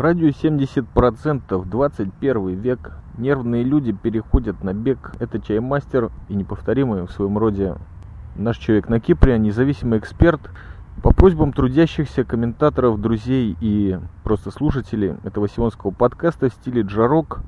Радио 70%, 21 век. Нервные люди переходят на бег. Это чаймастер и неповторимый в своем роде наш человек на Кипре, независимый эксперт. По просьбам трудящихся комментаторов, друзей и просто слушателей этого сионского подкаста в стиле джарок,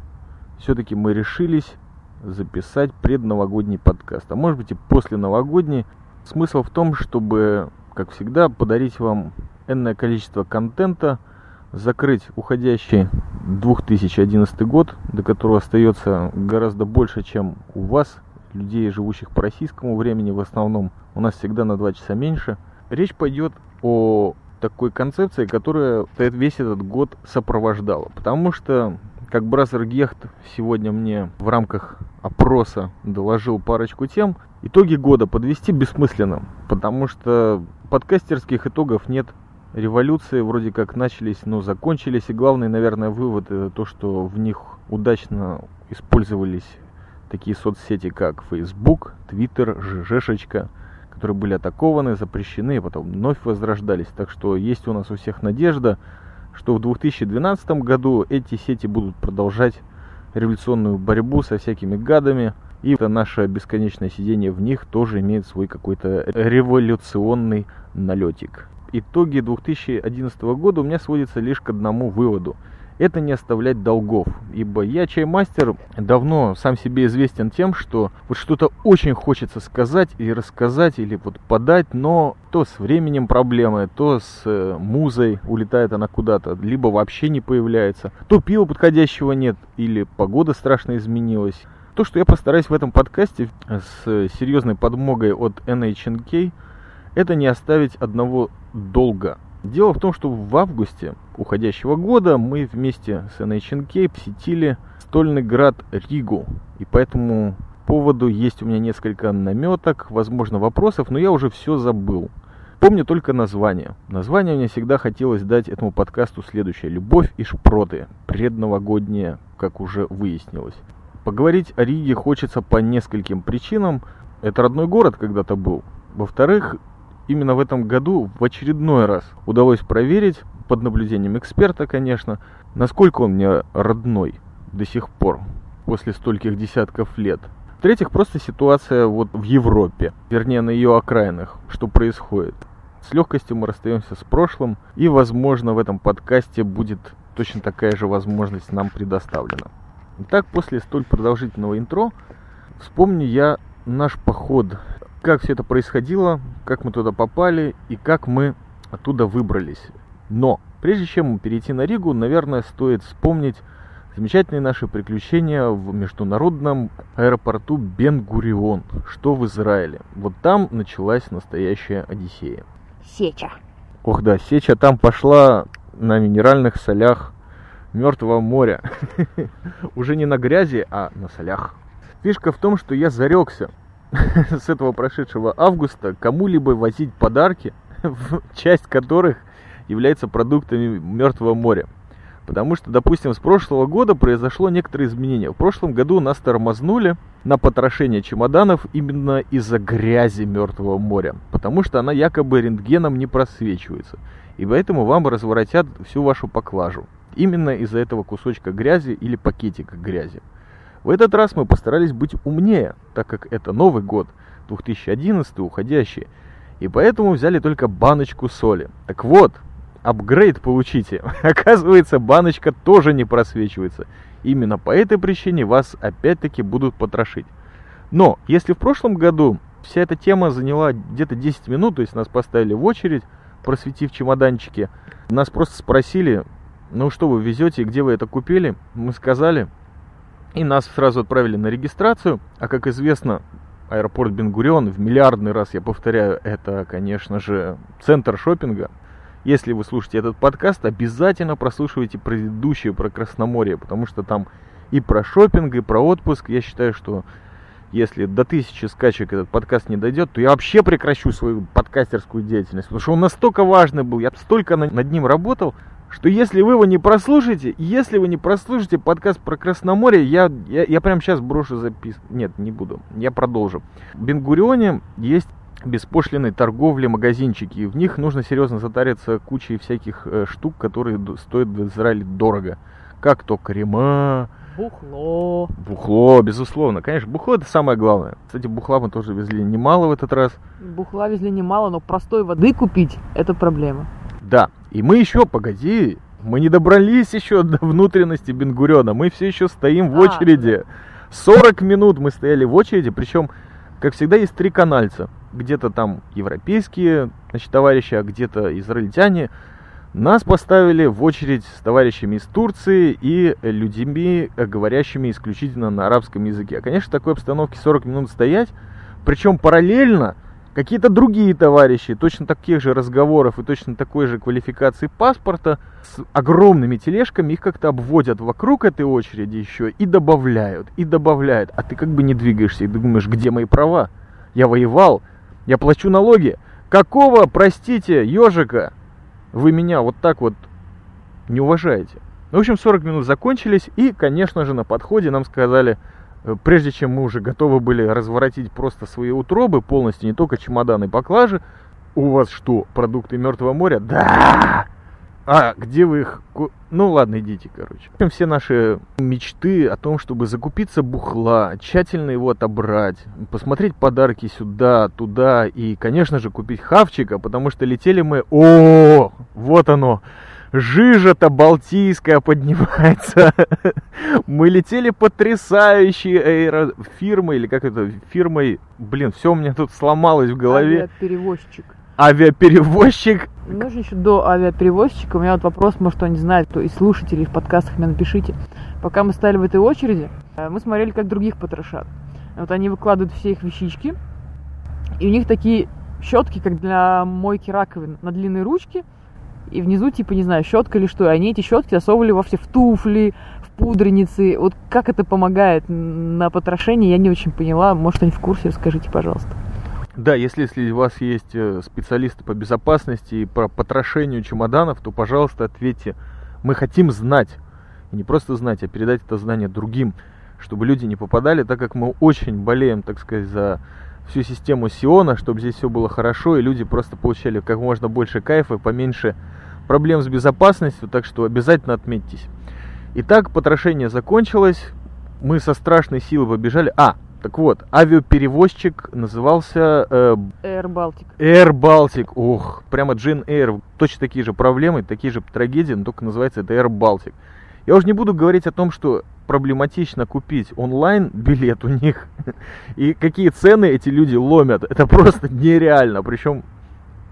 все-таки мы решились записать предновогодний подкаст. А может быть и после новогодний. Смысл в том, чтобы, как всегда, подарить вам энное количество контента – закрыть уходящий 2011 год, до которого остается гораздо больше, чем у вас, людей, живущих по российскому времени в основном. У нас всегда на 2 часа меньше. Речь пойдет о такой концепции, которая весь этот год сопровождала. Потому что, как Бразер Гехт сегодня мне в рамках опроса доложил парочку тем, итоги года подвести бессмысленно, потому что подкастерских итогов нет революции вроде как начались, но закончились. И главный, наверное, вывод это то, что в них удачно использовались такие соцсети, как Facebook, Twitter, ЖЖшечка, которые были атакованы, запрещены, потом вновь возрождались. Так что есть у нас у всех надежда, что в 2012 году эти сети будут продолжать революционную борьбу со всякими гадами. И это наше бесконечное сидение в них тоже имеет свой какой-то революционный налетик итоги 2011 года у меня сводится лишь к одному выводу. Это не оставлять долгов. Ибо я, чаймастер, давно сам себе известен тем, что вот что-то очень хочется сказать или рассказать, или вот подать, но то с временем проблемы, то с э, музой улетает она куда-то, либо вообще не появляется, то пива подходящего нет, или погода страшно изменилась. То, что я постараюсь в этом подкасте с серьезной подмогой от NHNK, это не оставить одного долга. Дело в том, что в августе уходящего года мы вместе с NHNK посетили стольный град Ригу. И по этому поводу есть у меня несколько наметок, возможно, вопросов, но я уже все забыл. Помню только название. Название мне всегда хотелось дать этому подкасту следующее. «Любовь и шпроты». Предновогоднее, как уже выяснилось. Поговорить о Риге хочется по нескольким причинам. Это родной город когда-то был. Во-вторых, именно в этом году в очередной раз удалось проверить, под наблюдением эксперта, конечно, насколько он мне родной до сих пор, после стольких десятков лет. В-третьих, просто ситуация вот в Европе, вернее на ее окраинах, что происходит. С легкостью мы расстаемся с прошлым, и, возможно, в этом подкасте будет точно такая же возможность нам предоставлена. Итак, после столь продолжительного интро, вспомню я наш поход как все это происходило, как мы туда попали и как мы оттуда выбрались. Но прежде чем перейти на Ригу, наверное, стоит вспомнить замечательные наши приключения в международном аэропорту Бен-Гурион, что в Израиле. Вот там началась настоящая Одиссея. Сеча. Ох да, сеча там пошла на минеральных солях Мертвого моря. Уже не на грязи, а на солях. Фишка в том, что я зарекся с этого прошедшего августа кому-либо возить подарки, часть которых является продуктами Мертвого моря. Потому что, допустим, с прошлого года произошло некоторые изменения. В прошлом году нас тормознули на потрошение чемоданов именно из-за грязи Мертвого моря. Потому что она якобы рентгеном не просвечивается. И поэтому вам разворотят всю вашу поклажу. Именно из-за этого кусочка грязи или пакетика грязи. В этот раз мы постарались быть умнее, так как это Новый год, 2011 уходящий, и поэтому взяли только баночку соли. Так вот, апгрейд получите. Оказывается, баночка тоже не просвечивается. Именно по этой причине вас опять-таки будут потрошить. Но, если в прошлом году вся эта тема заняла где-то 10 минут, то есть нас поставили в очередь, просветив чемоданчики, нас просто спросили, ну что вы везете, где вы это купили? Мы сказали, и нас сразу отправили на регистрацию. А как известно, аэропорт Бенгурион, в миллиардный раз я повторяю, это, конечно же, центр шопинга. Если вы слушаете этот подкаст, обязательно прослушивайте предыдущие про Красноморье, потому что там и про шопинг, и про отпуск. Я считаю, что если до тысячи скачек этот подкаст не дойдет, то я вообще прекращу свою подкастерскую деятельность, потому что он настолько важный был, я столько над ним работал, что если вы его не прослушаете, если вы не прослушаете подкаст про Красноморье, я, я, я прямо сейчас брошу запис... Нет, не буду, я продолжу. В Бенгурионе есть беспошлиной торговли магазинчики. И в них нужно серьезно затариться кучей всяких э, штук, которые стоят в Израиле дорого. Как то крема, Бухло. Бухло, безусловно. Конечно, бухло это самое главное. Кстати, бухла мы тоже везли немало в этот раз. Бухла везли немало, но простой воды купить это проблема. Да. И мы еще, погоди, мы не добрались еще до внутренности Бенгурена. Мы все еще стоим в А, очереди. 40 минут мы стояли в очереди, причем, как всегда, есть три канальца. Где-то там европейские, значит, товарищи, а где-то израильтяне. Нас поставили в очередь с товарищами из Турции и людьми, э, говорящими исключительно на арабском языке. Конечно, в такой обстановке 40 минут стоять, причем параллельно какие-то другие товарищи, точно таких же разговоров и точно такой же квалификации паспорта, с огромными тележками их как-то обводят вокруг этой очереди еще и добавляют, и добавляют. А ты как бы не двигаешься и думаешь, где мои права? Я воевал, я плачу налоги. Какого, простите, ежика, вы меня вот так вот не уважаете? Ну, в общем, 40 минут закончились, и, конечно же, на подходе нам сказали, прежде чем мы уже готовы были разворотить просто свои утробы полностью, не только чемоданы и поклажи, у вас что, продукты Мертвого моря? Да! А где вы их... Ну ладно, идите, короче. Все наши мечты о том, чтобы закупиться бухла, тщательно его отобрать, посмотреть подарки сюда, туда и, конечно же, купить хавчика, потому что летели мы... О, вот оно! Жижа-то балтийская поднимается. Мы летели потрясающей аэро... фирмой, или как это, фирмой... Блин, все у меня тут сломалось в голове. Авиаперевозчик. Авиаперевозчик Можно еще до авиаперевозчика, у меня вот вопрос, может кто не знает, кто из слушателей в подкастах мне напишите. Пока мы стояли в этой очереди, э, мы смотрели, как других потрошат. Вот они выкладывают все их вещички, и у них такие щетки, как для мойки раковин, на длинной ручке, и внизу, типа, не знаю, щетка или что, и они эти щетки засовывали во в туфли, в пудреницы. Вот как это помогает на потрошении, я не очень поняла. Может, они в курсе, расскажите, пожалуйста. Да, если, если у вас есть э, специалисты по безопасности и по потрошению чемоданов, то, пожалуйста, ответьте. Мы хотим знать. И не просто знать, а передать это знание другим, чтобы люди не попадали, так как мы очень болеем, так сказать, за всю систему Сиона, чтобы здесь все было хорошо, и люди просто получали как можно больше кайфа, поменьше проблем с безопасностью, так что обязательно отметьтесь. Итак, потрошение закончилось, мы со страшной силой побежали. А, так вот, авиаперевозчик назывался э, Air Baltic. Air Baltic. Ох, прямо Джин Air. Точно такие же проблемы, такие же трагедии, но только называется это Air Baltic. Я уже не буду говорить о том, что проблематично купить онлайн билет у них. И какие цены эти люди ломят. Это просто нереально. Причем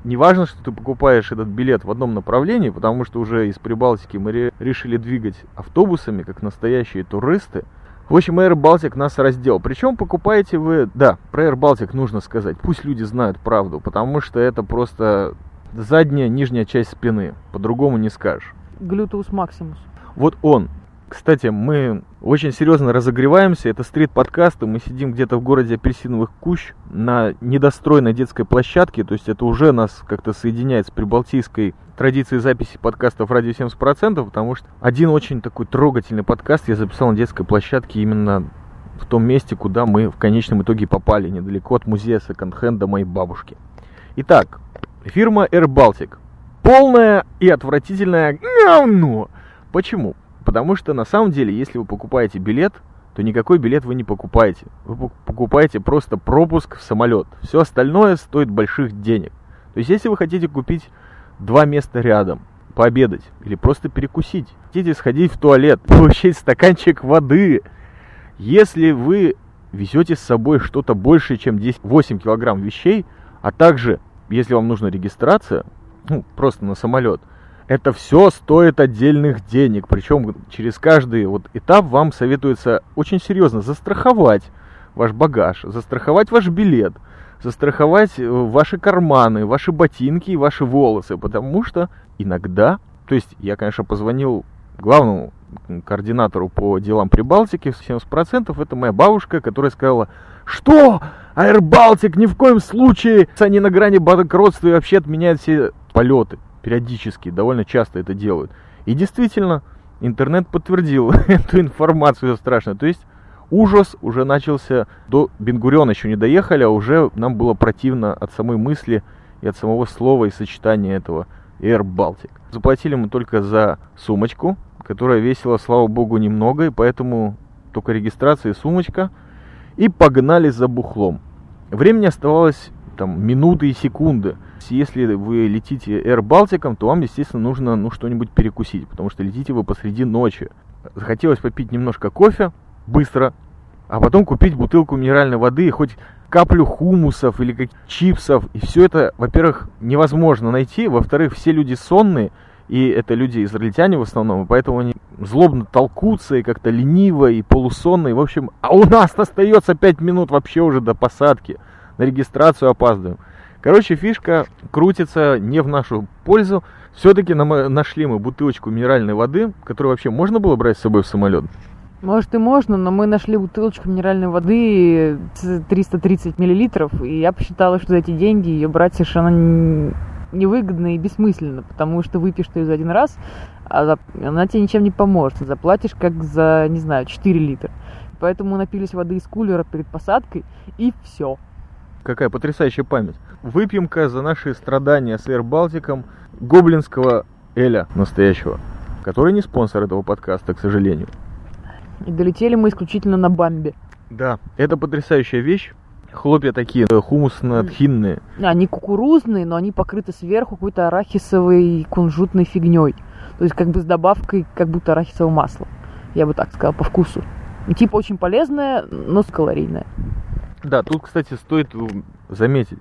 не важно, что ты покупаешь этот билет в одном направлении, потому что уже из Прибалтики мы ре- решили двигать автобусами, как настоящие туристы. В общем, Air Baltic нас раздел. Причем покупаете вы... Да, про Air Baltic нужно сказать. Пусть люди знают правду, потому что это просто задняя, нижняя часть спины. По-другому не скажешь. Gluteus Maximus. Вот он. Кстати, мы очень серьезно разогреваемся. Это стрит-подкасты. Мы сидим где-то в городе Апельсиновых Кущ на недостроенной детской площадке. То есть это уже нас как-то соединяет с прибалтийской традицией записи подкастов «Радио 70%», потому что один очень такой трогательный подкаст я записал на детской площадке именно в том месте, куда мы в конечном итоге попали, недалеко от музея секонд-хенда моей бабушки. Итак, фирма Air Baltic. Полная и отвратительная говно. Почему? Потому что на самом деле, если вы покупаете билет, то никакой билет вы не покупаете. Вы пок- покупаете просто пропуск в самолет. Все остальное стоит больших денег. То есть, если вы хотите купить два места рядом, пообедать или просто перекусить, хотите сходить в туалет, получить стаканчик воды, если вы везете с собой что-то больше, чем 10, 8 килограмм вещей, а также, если вам нужна регистрация, ну, просто на самолет, это все стоит отдельных денег. Причем через каждый вот этап вам советуется очень серьезно застраховать ваш багаж, застраховать ваш билет, застраховать э, ваши карманы, ваши ботинки и ваши волосы. Потому что иногда, то есть я, конечно, позвонил главному координатору по делам Прибалтики, 70% это моя бабушка, которая сказала, что Baltic ни в коем случае, они на грани банкротства и вообще отменяют все полеты периодически, довольно часто это делают. И действительно, интернет подтвердил эту информацию страшную. То есть ужас уже начался. До Бенгуриона еще не доехали, а уже нам было противно от самой мысли и от самого слова и сочетания этого Air Baltic. Заплатили мы только за сумочку, которая весила, слава богу, немного, и поэтому только регистрация и сумочка. И погнали за бухлом. Времени оставалось там минуты и секунды. Если вы летите Air Балтиком, то вам, естественно, нужно ну, что-нибудь перекусить, потому что летите вы посреди ночи. Захотелось попить немножко кофе, быстро, а потом купить бутылку минеральной воды и хоть каплю хумусов или как чипсов. И все это, во-первых, невозможно найти, во-вторых, все люди сонные, и это люди израильтяне в основном, и поэтому они злобно толкутся и как-то лениво и полусонные. В общем, а у нас остается 5 минут вообще уже до посадки. На регистрацию опаздываем. Короче, фишка крутится не в нашу пользу. Все-таки нашли мы бутылочку минеральной воды, которую вообще можно было брать с собой в самолет. Может и можно, но мы нашли бутылочку минеральной воды 330 миллилитров, и я посчитала, что за эти деньги ее брать совершенно невыгодно и бессмысленно, потому что выпьешь ты ее за один раз, а она тебе ничем не поможет. Заплатишь как за, не знаю, 4 литра. Поэтому напились воды из кулера перед посадкой, и все. Какая потрясающая память. Выпьем-ка за наши страдания с Air Балтиком гоблинского Эля настоящего, который не спонсор этого подкаста, к сожалению. И долетели мы исключительно на бамбе. Да, это потрясающая вещь. Хлопья такие хумусно-тхинные. Они кукурузные, но они покрыты сверху какой-то арахисовой кунжутной фигней. То есть как бы с добавкой как будто арахисового масла. Я бы так сказала, по вкусу. Типа очень полезная, но калорийная. Да, тут, кстати, стоит заметить,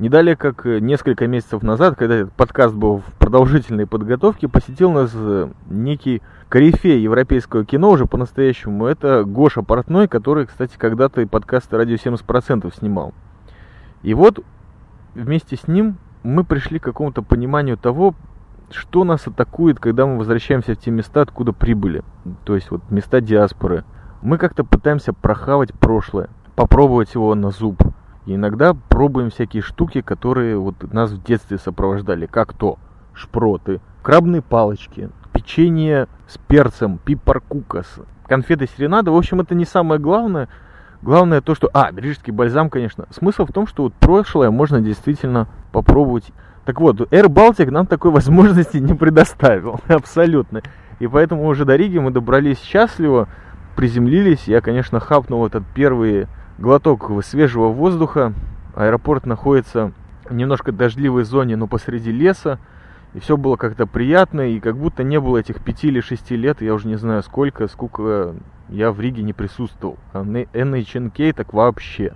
не далее, как э, несколько месяцев назад, когда этот подкаст был в продолжительной подготовке, посетил нас э, некий корифей европейского кино уже по-настоящему. Это Гоша Портной, который, кстати, когда-то и подкасты «Радио 70%» снимал. И вот вместе с ним мы пришли к какому-то пониманию того, что нас атакует, когда мы возвращаемся в те места, откуда прибыли. То есть вот места диаспоры. Мы как-то пытаемся прохавать прошлое, попробовать его на зуб – и иногда пробуем всякие штуки, которые вот нас в детстве сопровождали, как то шпроты, крабные палочки, печенье с перцем, пипаркукас, конфеты серенада. В общем, это не самое главное. Главное то, что... А, биржский бальзам, конечно. Смысл в том, что вот прошлое можно действительно попробовать. Так вот, Air Baltic нам такой возможности не предоставил. Абсолютно. И поэтому уже до Риги мы добрались счастливо, приземлились. Я, конечно, хапнул этот первый глоток свежего воздуха. Аэропорт находится в немножко дождливой зоне, но посреди леса. И все было как-то приятно, и как будто не было этих пяти или шести лет, я уже не знаю сколько, сколько я в Риге не присутствовал. А NHNK так вообще,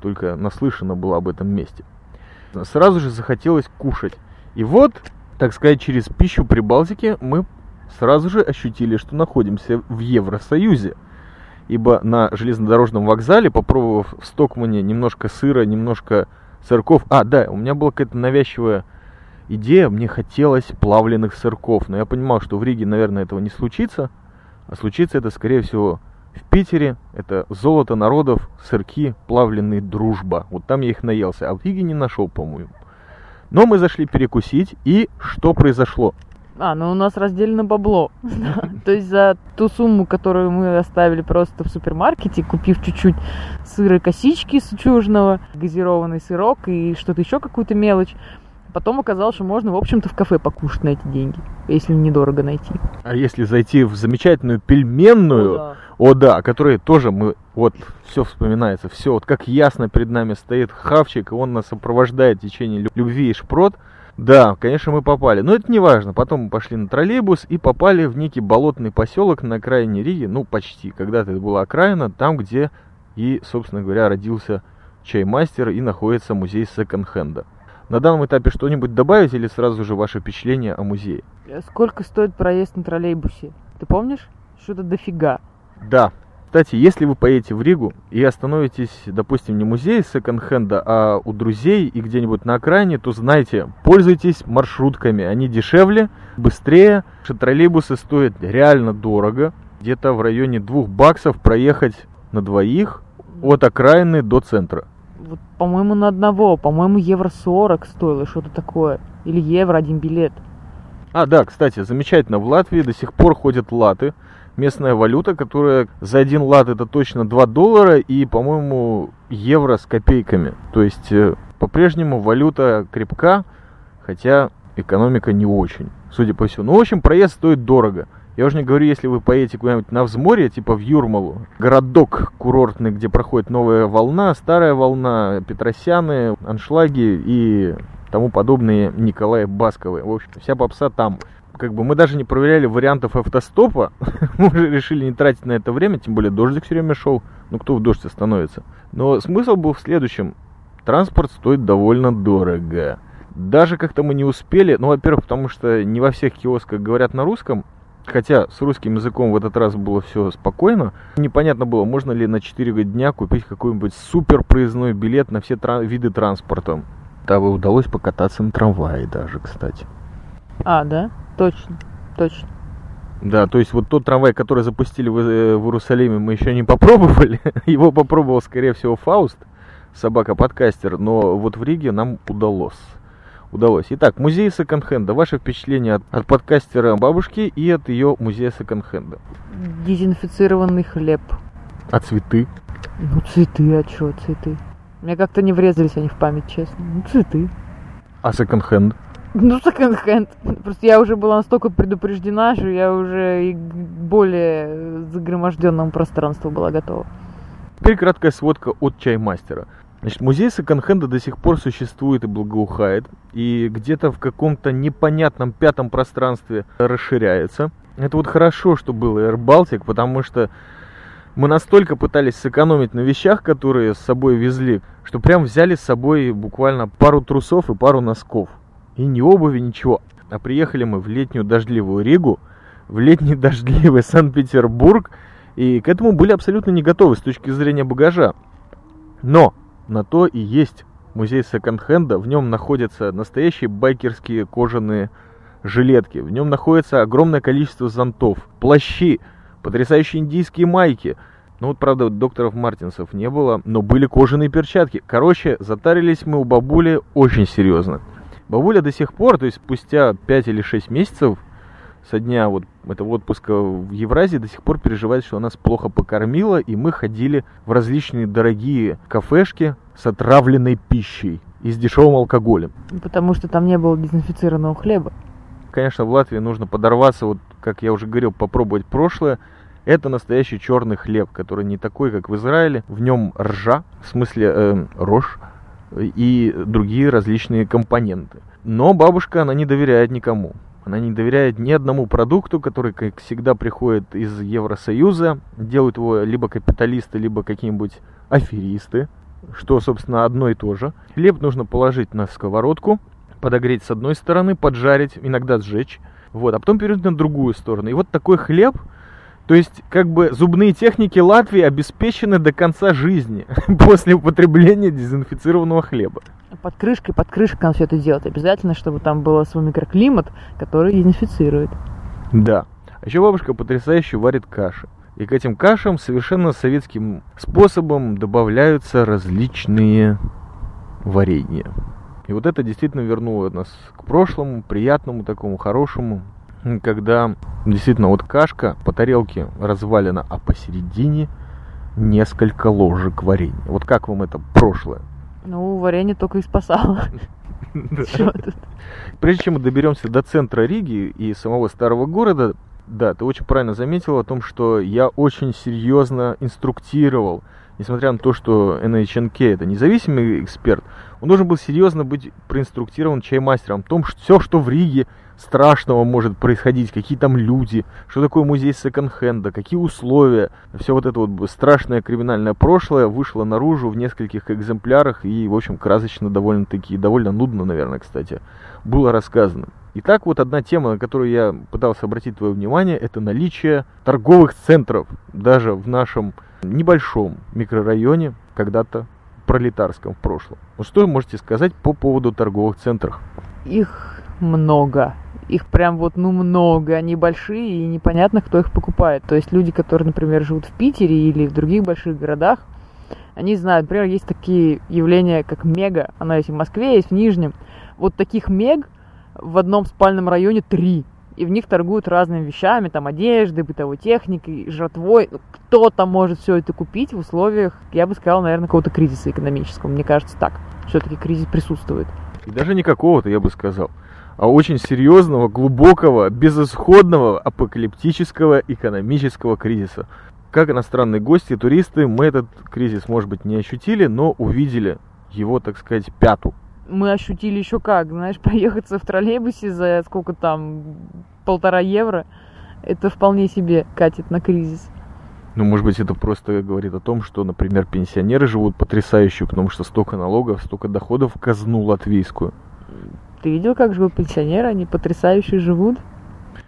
только наслышано было об этом месте. Сразу же захотелось кушать. И вот, так сказать, через пищу при Балтике мы сразу же ощутили, что находимся в Евросоюзе ибо на железнодорожном вокзале, попробовав в Стокмане немножко сыра, немножко сырков... А, да, у меня была какая-то навязчивая идея, мне хотелось плавленных сырков, но я понимал, что в Риге, наверное, этого не случится, а случится это, скорее всего, в Питере. Это золото народов, сырки, плавленные дружба. Вот там я их наелся, а в Риге не нашел, по-моему. Но мы зашли перекусить, и что произошло? А, ну у нас разделено бабло. То есть за ту сумму, которую мы оставили просто в супермаркете, купив чуть-чуть сыра косички с чужного, газированный сырок и что-то еще, какую-то мелочь, Потом оказалось, что можно, в общем-то, в кафе покушать на эти деньги, если недорого найти. А если зайти в замечательную пельменную, о да, о, да которой тоже мы, вот, все вспоминается, все, вот как ясно перед нами стоит хавчик, и он нас сопровождает в течение любви и шпрот, да, конечно, мы попали. Но это не важно. Потом мы пошли на троллейбус и попали в некий болотный поселок на окраине Риги. Ну, почти. Когда-то это была окраина, там, где и, собственно говоря, родился чаймастер и находится музей секонд-хенда. На данном этапе что-нибудь добавить или сразу же ваше впечатление о музее? Сколько стоит проезд на троллейбусе? Ты помнишь? Что-то дофига. Да, кстати, если вы поедете в Ригу и остановитесь, допустим, не в музее секонд-хенда, а у друзей и где-нибудь на окраине, то знайте, пользуйтесь маршрутками. Они дешевле, быстрее. Троллейбусы стоят реально дорого. Где-то в районе двух баксов проехать на двоих от окраины до центра. Вот, по-моему, на одного. По-моему, евро 40 стоило что-то такое. Или евро один билет. А, да, кстати, замечательно. В Латвии до сих пор ходят латы местная валюта, которая за один лат это точно 2 доллара и, по-моему, евро с копейками. То есть э, по-прежнему валюта крепка, хотя экономика не очень, судя по всему. Ну, в общем, проезд стоит дорого. Я уже не говорю, если вы поедете куда-нибудь на взморье, типа в Юрмалу, городок курортный, где проходит новая волна, старая волна, Петросяны, аншлаги и тому подобные Николая Басковы. В общем, вся попса там. Как бы мы даже не проверяли вариантов автостопа, мы уже решили не тратить на это время, тем более дождик все время шел, ну кто в дождь остановится. Но смысл был в следующем. Транспорт стоит довольно дорого. Даже как-то мы не успели, ну, во-первых, потому что не во всех киосках говорят на русском, Хотя с русским языком в этот раз было все спокойно. Непонятно было, можно ли на 4 дня купить какой-нибудь супер проездной билет на все тра- виды транспорта. Там удалось покататься на трамвае даже, кстати. А, да? Точно, точно. Да, то есть вот тот трамвай, который запустили в, э, в Иерусалиме, мы еще не попробовали. Его попробовал, скорее всего, Фауст, собака-подкастер, но вот в Риге нам удалось удалось. Итак, музей секонд-хенда. Ваше впечатление от, от подкастера бабушки и от ее музея секонд-хенда? Дезинфицированный хлеб. А цветы? Ну, цветы, а что цветы? Мне как-то не врезались они в память, честно. Ну, цветы. А секонд-хенд? Ну, секонд-хенд. Просто я уже была настолько предупреждена, что я уже и к более загроможденному пространству была готова. Теперь краткая сводка от чаймастера. Значит, музей секонд-хенда до сих пор существует и благоухает, и где-то в каком-то непонятном пятом пространстве расширяется. Это вот хорошо, что был Air Baltic, потому что мы настолько пытались сэкономить на вещах, которые с собой везли, что прям взяли с собой буквально пару трусов и пару носков. И ни обуви, ничего. А приехали мы в летнюю дождливую Ригу, в летний дождливый Санкт-Петербург, и к этому были абсолютно не готовы с точки зрения багажа. Но на то и есть музей секонд-хенда. В нем находятся настоящие байкерские кожаные жилетки. В нем находится огромное количество зонтов, плащи, потрясающие индийские майки. Ну вот, правда, докторов Мартинсов не было, но были кожаные перчатки. Короче, затарились мы у бабули очень серьезно. Бабуля до сих пор, то есть спустя 5 или 6 месяцев со дня вот этого отпуска в Евразии до сих пор переживает, что нас плохо покормила, и мы ходили в различные дорогие кафешки с отравленной пищей и с дешевым алкоголем. Потому что там не было дезинфицированного хлеба. Конечно, в Латвии нужно подорваться, вот как я уже говорил, попробовать прошлое. Это настоящий черный хлеб, который не такой, как в Израиле. В нем ржа, в смысле э, рожь и другие различные компоненты. Но бабушка, она не доверяет никому. Она не доверяет ни одному продукту, который, как всегда, приходит из Евросоюза. Делают его либо капиталисты, либо какие-нибудь аферисты, что, собственно, одно и то же. Хлеб нужно положить на сковородку, подогреть с одной стороны, поджарить, иногда сжечь, вот, а потом перейти на другую сторону. И вот такой хлеб, то есть, как бы зубные техники Латвии обеспечены до конца жизни после употребления дезинфицированного хлеба. Под крышкой, под крышкой надо все это делать. Обязательно, чтобы там был свой микроклимат, который дезинфицирует. Да. А еще бабушка потрясающе варит каши. И к этим кашам совершенно советским способом добавляются различные варенья. И вот это действительно вернуло нас к прошлому, приятному такому, хорошему, когда действительно вот кашка по тарелке развалена, а посередине несколько ложек варенья. Вот как вам это прошлое? Ну, варенье только и спасало. Прежде чем мы доберемся до центра Риги и самого старого города, да, ты очень правильно заметил о том, что я очень серьезно инструктировал, несмотря на то, что NHNK это независимый эксперт, он должен был серьезно быть проинструктирован чаймастером о том, что все, что в Риге страшного может происходить, какие там люди, что такое музей секонд-хенда, какие условия. Все вот это вот страшное криминальное прошлое вышло наружу в нескольких экземплярах и, в общем, красочно довольно-таки, довольно нудно, наверное, кстати, было рассказано. Итак, вот одна тема, на которую я пытался обратить твое внимание, это наличие торговых центров даже в нашем небольшом микрорайоне, когда-то пролетарском в прошлом. Что вы можете сказать по поводу торговых центров? Их много их прям вот, ну, много, они большие, и непонятно, кто их покупает. То есть люди, которые, например, живут в Питере или в других больших городах, они знают, например, есть такие явления, как мега, она есть в Москве, есть в Нижнем. Вот таких мег в одном спальном районе три. и в них торгуют разными вещами, там одеждой, бытовой техникой, жратвой. Ну, Кто-то может все это купить в условиях, я бы сказала, наверное, какого-то кризиса экономического. Мне кажется, так. Все-таки кризис присутствует. И даже не какого-то, я бы сказал, очень серьезного, глубокого, безысходного, апокалиптического экономического кризиса. Как иностранные гости, туристы, мы этот кризис, может быть, не ощутили, но увидели его, так сказать, пяту. Мы ощутили еще как, знаешь, проехаться в троллейбусе за сколько там, полтора евро, это вполне себе катит на кризис. Ну, может быть, это просто говорит о том, что, например, пенсионеры живут потрясающе, потому что столько налогов, столько доходов в казну латвийскую. Ты видел, как живут пенсионеры? Они потрясающе живут.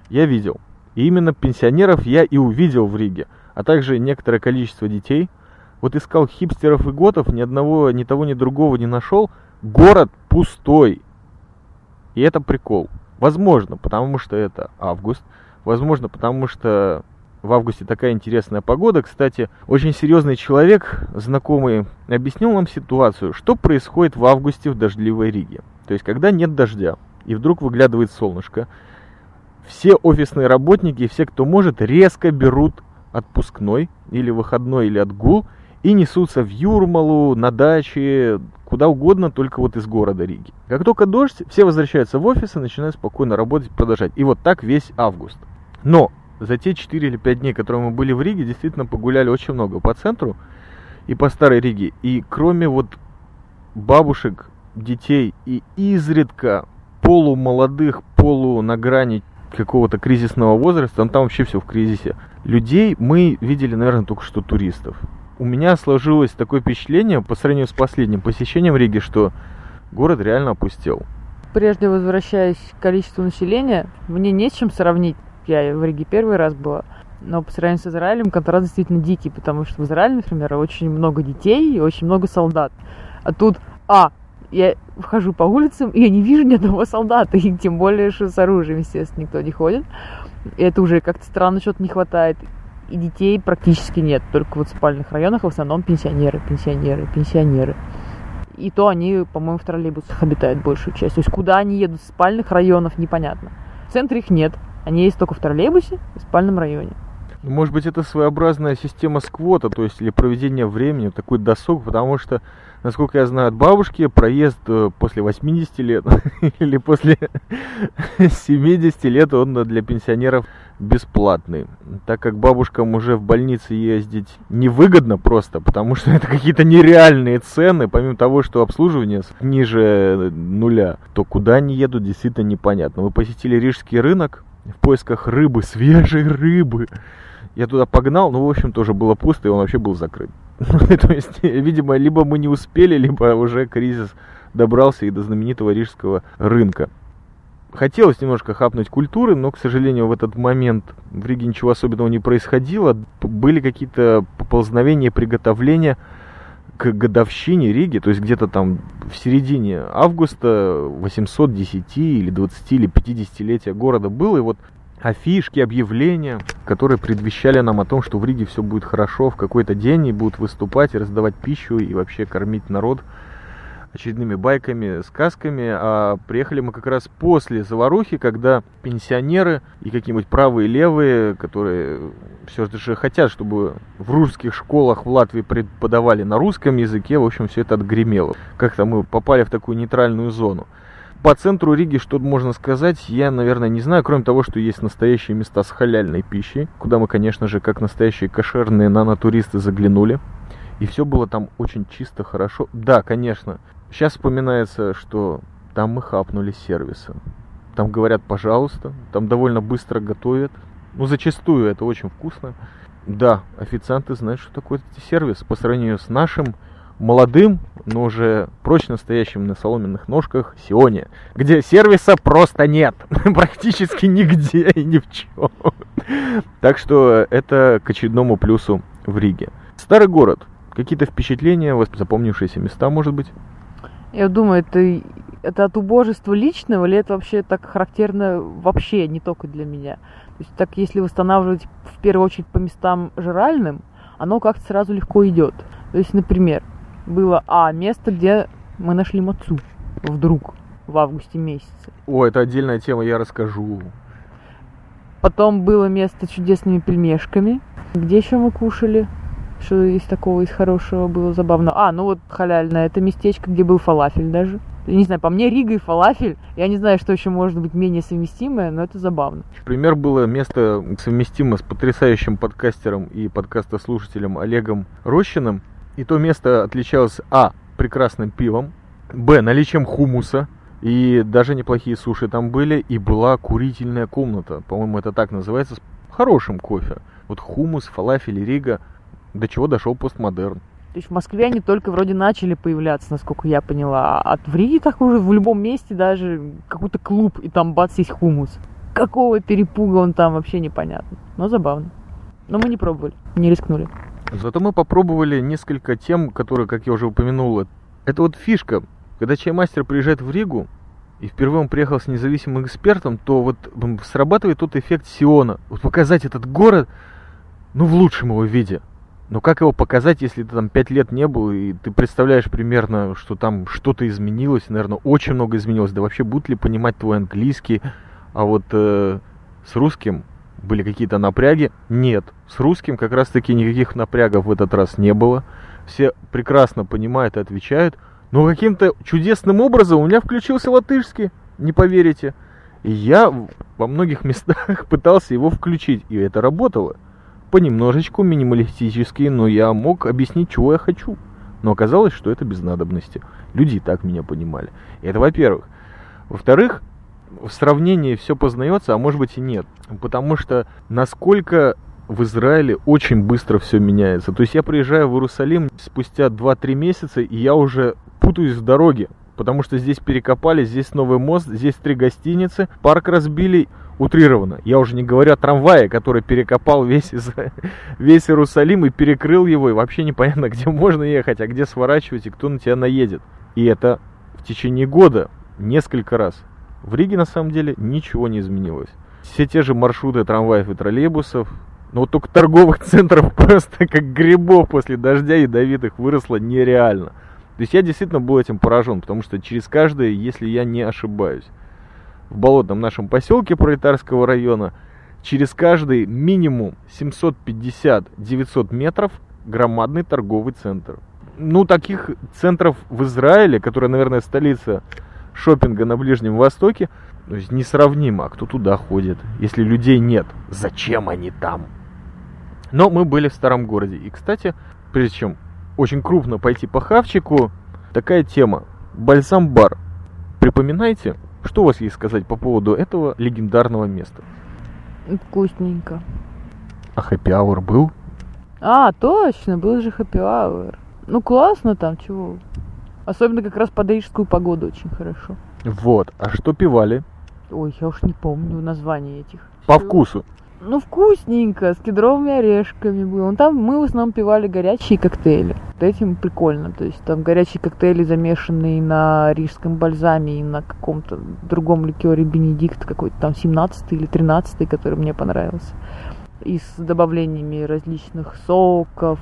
Я видел. И именно пенсионеров я и увидел в Риге, а также некоторое количество детей. Вот искал хипстеров и готов, ни одного, ни того, ни другого не нашел. Город пустой. И это прикол. Возможно, потому что это август. Возможно, потому что в августе такая интересная погода. Кстати, очень серьезный человек, знакомый, объяснил нам ситуацию, что происходит в августе в дождливой Риге. То есть, когда нет дождя, и вдруг выглядывает солнышко, все офисные работники, все, кто может, резко берут отпускной или выходной или отгул и несутся в Юрмалу, на даче, куда угодно, только вот из города Риги. Как только дождь, все возвращаются в офис и начинают спокойно работать, продолжать. И вот так весь август. Но за те 4 или 5 дней, которые мы были в Риге, действительно погуляли очень много по центру и по старой Риге. И кроме вот бабушек, детей и изредка полумолодых, полу на грани какого-то кризисного возраста, там, там вообще все в кризисе, людей мы видели, наверное, только что туристов. У меня сложилось такое впечатление по сравнению с последним посещением Риги, что город реально опустел. Прежде возвращаясь к количеству населения, мне не с чем сравнить. Я в Риге первый раз была. Но по сравнению с Израилем контраст действительно дикий, потому что в Израиле, например, очень много детей и очень много солдат. А тут, а, я вхожу по улицам, и я не вижу ни одного солдата, и тем более, что с оружием, естественно, никто не ходит. И это уже как-то странно, что-то не хватает. И детей практически нет, только вот в спальных районах в основном пенсионеры, пенсионеры, пенсионеры. И то они, по-моему, в троллейбусах обитают большую часть. То есть куда они едут в спальных районов, непонятно. В центре их нет. Они есть только в троллейбусе в спальном районе. Ну, Может быть, это своеобразная система сквота, то есть или проведение времени, такой досуг, потому что, насколько я знаю от бабушки, проезд э, после 80 лет или после 70 лет, он для пенсионеров бесплатный. Так как бабушкам уже в больнице ездить невыгодно просто, потому что это какие-то нереальные цены, помимо того, что обслуживание ниже нуля, то куда они едут, действительно непонятно. Мы посетили Рижский рынок в поисках рыбы, свежей рыбы. Я туда погнал, но, в общем, тоже было пусто, и он вообще был закрыт. То есть, видимо, либо мы не успели, либо уже кризис добрался и до знаменитого рижского рынка. Хотелось немножко хапнуть культуры, но, к сожалению, в этот момент в Риге ничего особенного не происходило. Были какие-то поползновения, приготовления к годовщине Риги, то есть где-то там в середине августа 810 или 20 или 50-летия города было, и вот афишки, объявления, которые предвещали нам о том, что в Риге все будет хорошо в какой-то день, и будут выступать, и раздавать пищу, и вообще кормить народ очередными байками, сказками, а приехали мы как раз после заварухи, когда пенсионеры и какие-нибудь правые и левые, которые все же хотят, чтобы в русских школах в Латвии преподавали на русском языке, в общем, все это отгремело. Как-то мы попали в такую нейтральную зону. По центру Риги что можно сказать, я, наверное, не знаю, кроме того, что есть настоящие места с халяльной пищей, куда мы, конечно же, как настоящие кошерные нанотуристы заглянули. И все было там очень чисто, хорошо. Да, конечно, Сейчас вспоминается, что там мы хапнули сервиса. Там говорят, пожалуйста, там довольно быстро готовят. Ну, зачастую это очень вкусно. Да, официанты знают, что такое сервис по сравнению с нашим молодым, но уже прочно стоящим на соломенных ножках Сионе, где сервиса просто нет, практически нигде и ни в чем. Так что это к очередному плюсу в Риге. Старый город. Какие-то впечатления, запомнившиеся места, может быть? Я думаю, это, это от убожества личного, или это вообще так характерно вообще, не только для меня. То есть так, если восстанавливать в первую очередь по местам жральным, оно как-то сразу легко идет. То есть, например, было, а, место, где мы нашли мацу вдруг в августе месяце. О, это отдельная тема, я расскажу. Потом было место с чудесными пельмешками. Где еще мы кушали? Что из такого, из хорошего было забавно? А, ну вот халяльное, это местечко, где был фалафель даже. Я не знаю, по мне Рига и фалафель. Я не знаю, что еще может быть менее совместимое, но это забавно. Пример было место совместимо с потрясающим подкастером и подкастослушателем Олегом Рощиным. И то место отличалось а. прекрасным пивом, б. наличием хумуса, и даже неплохие суши там были, и была курительная комната, по-моему, это так называется, с хорошим кофе. Вот хумус, фалафель, рига, до чего дошел постмодерн. То есть в Москве они только вроде начали появляться, насколько я поняла. А в Риге так уже в любом месте даже какой-то клуб, и там бац, есть хумус. Какого перепуга он там вообще непонятно. Но забавно. Но мы не пробовали, не рискнули. Зато мы попробовали несколько тем, которые, как я уже упомянул, это вот фишка. Когда чаймастер приезжает в Ригу, и впервые он приехал с независимым экспертом, то вот срабатывает тот эффект Сиона. Вот показать этот город, ну, в лучшем его виде – но как его показать, если ты там пять лет не был, и ты представляешь примерно, что там что-то изменилось, наверное, очень много изменилось. Да вообще, будут ли понимать твой английский? А вот э, с русским были какие-то напряги? Нет. С русским как раз-таки никаких напрягов в этот раз не было. Все прекрасно понимают и отвечают. Но каким-то чудесным образом у меня включился латышский, не поверите. И я во многих местах пытался его включить, и это работало понемножечку минималистические, но я мог объяснить, чего я хочу. Но оказалось, что это без надобности. Люди и так меня понимали. Это во-первых. Во-вторых, в сравнении все познается, а может быть и нет. Потому что насколько в Израиле очень быстро все меняется. То есть я приезжаю в Иерусалим спустя 2-3 месяца, и я уже путаюсь в дороге. Потому что здесь перекопали, здесь новый мост, здесь три гостиницы, парк разбили, утрированно. Я уже не говорю о трамвае, который перекопал весь, весь Иерусалим и перекрыл его, и вообще непонятно, где можно ехать, а где сворачивать, и кто на тебя наедет. И это в течение года несколько раз. В Риге на самом деле ничего не изменилось. Все те же маршруты трамваев и троллейбусов, но вот только торговых центров просто как грибов после дождя ядовитых выросло нереально. То есть я действительно был этим поражен, потому что через каждое, если я не ошибаюсь, в болотном нашем поселке пролетарского района через каждый минимум 750-900 метров громадный торговый центр. Ну, таких центров в Израиле, которая, наверное, столица шопинга на Ближнем Востоке, то есть несравнимо. А кто туда ходит? Если людей нет, зачем они там? Но мы были в старом городе. И, кстати, прежде чем очень крупно пойти по хавчику, такая тема. Бальзам-бар. Припоминайте, что у вас есть сказать по поводу этого легендарного места? Вкусненько. А хэппи-аур был? А, точно, был же хэппи-аур. Ну, классно там, чего. Особенно как раз под рижскую погоду очень хорошо. Вот, а что пивали? Ой, я уж не помню название этих. По вкусу. Ну, вкусненько, с кедровыми орешками было. Ну, там мы в основном пивали горячие коктейли. Вот этим прикольно. То есть там горячие коктейли, замешанные на рижском бальзаме и на каком-то другом ликере Бенедикт, какой-то там 17 или 13 который мне понравился. И с добавлениями различных соков,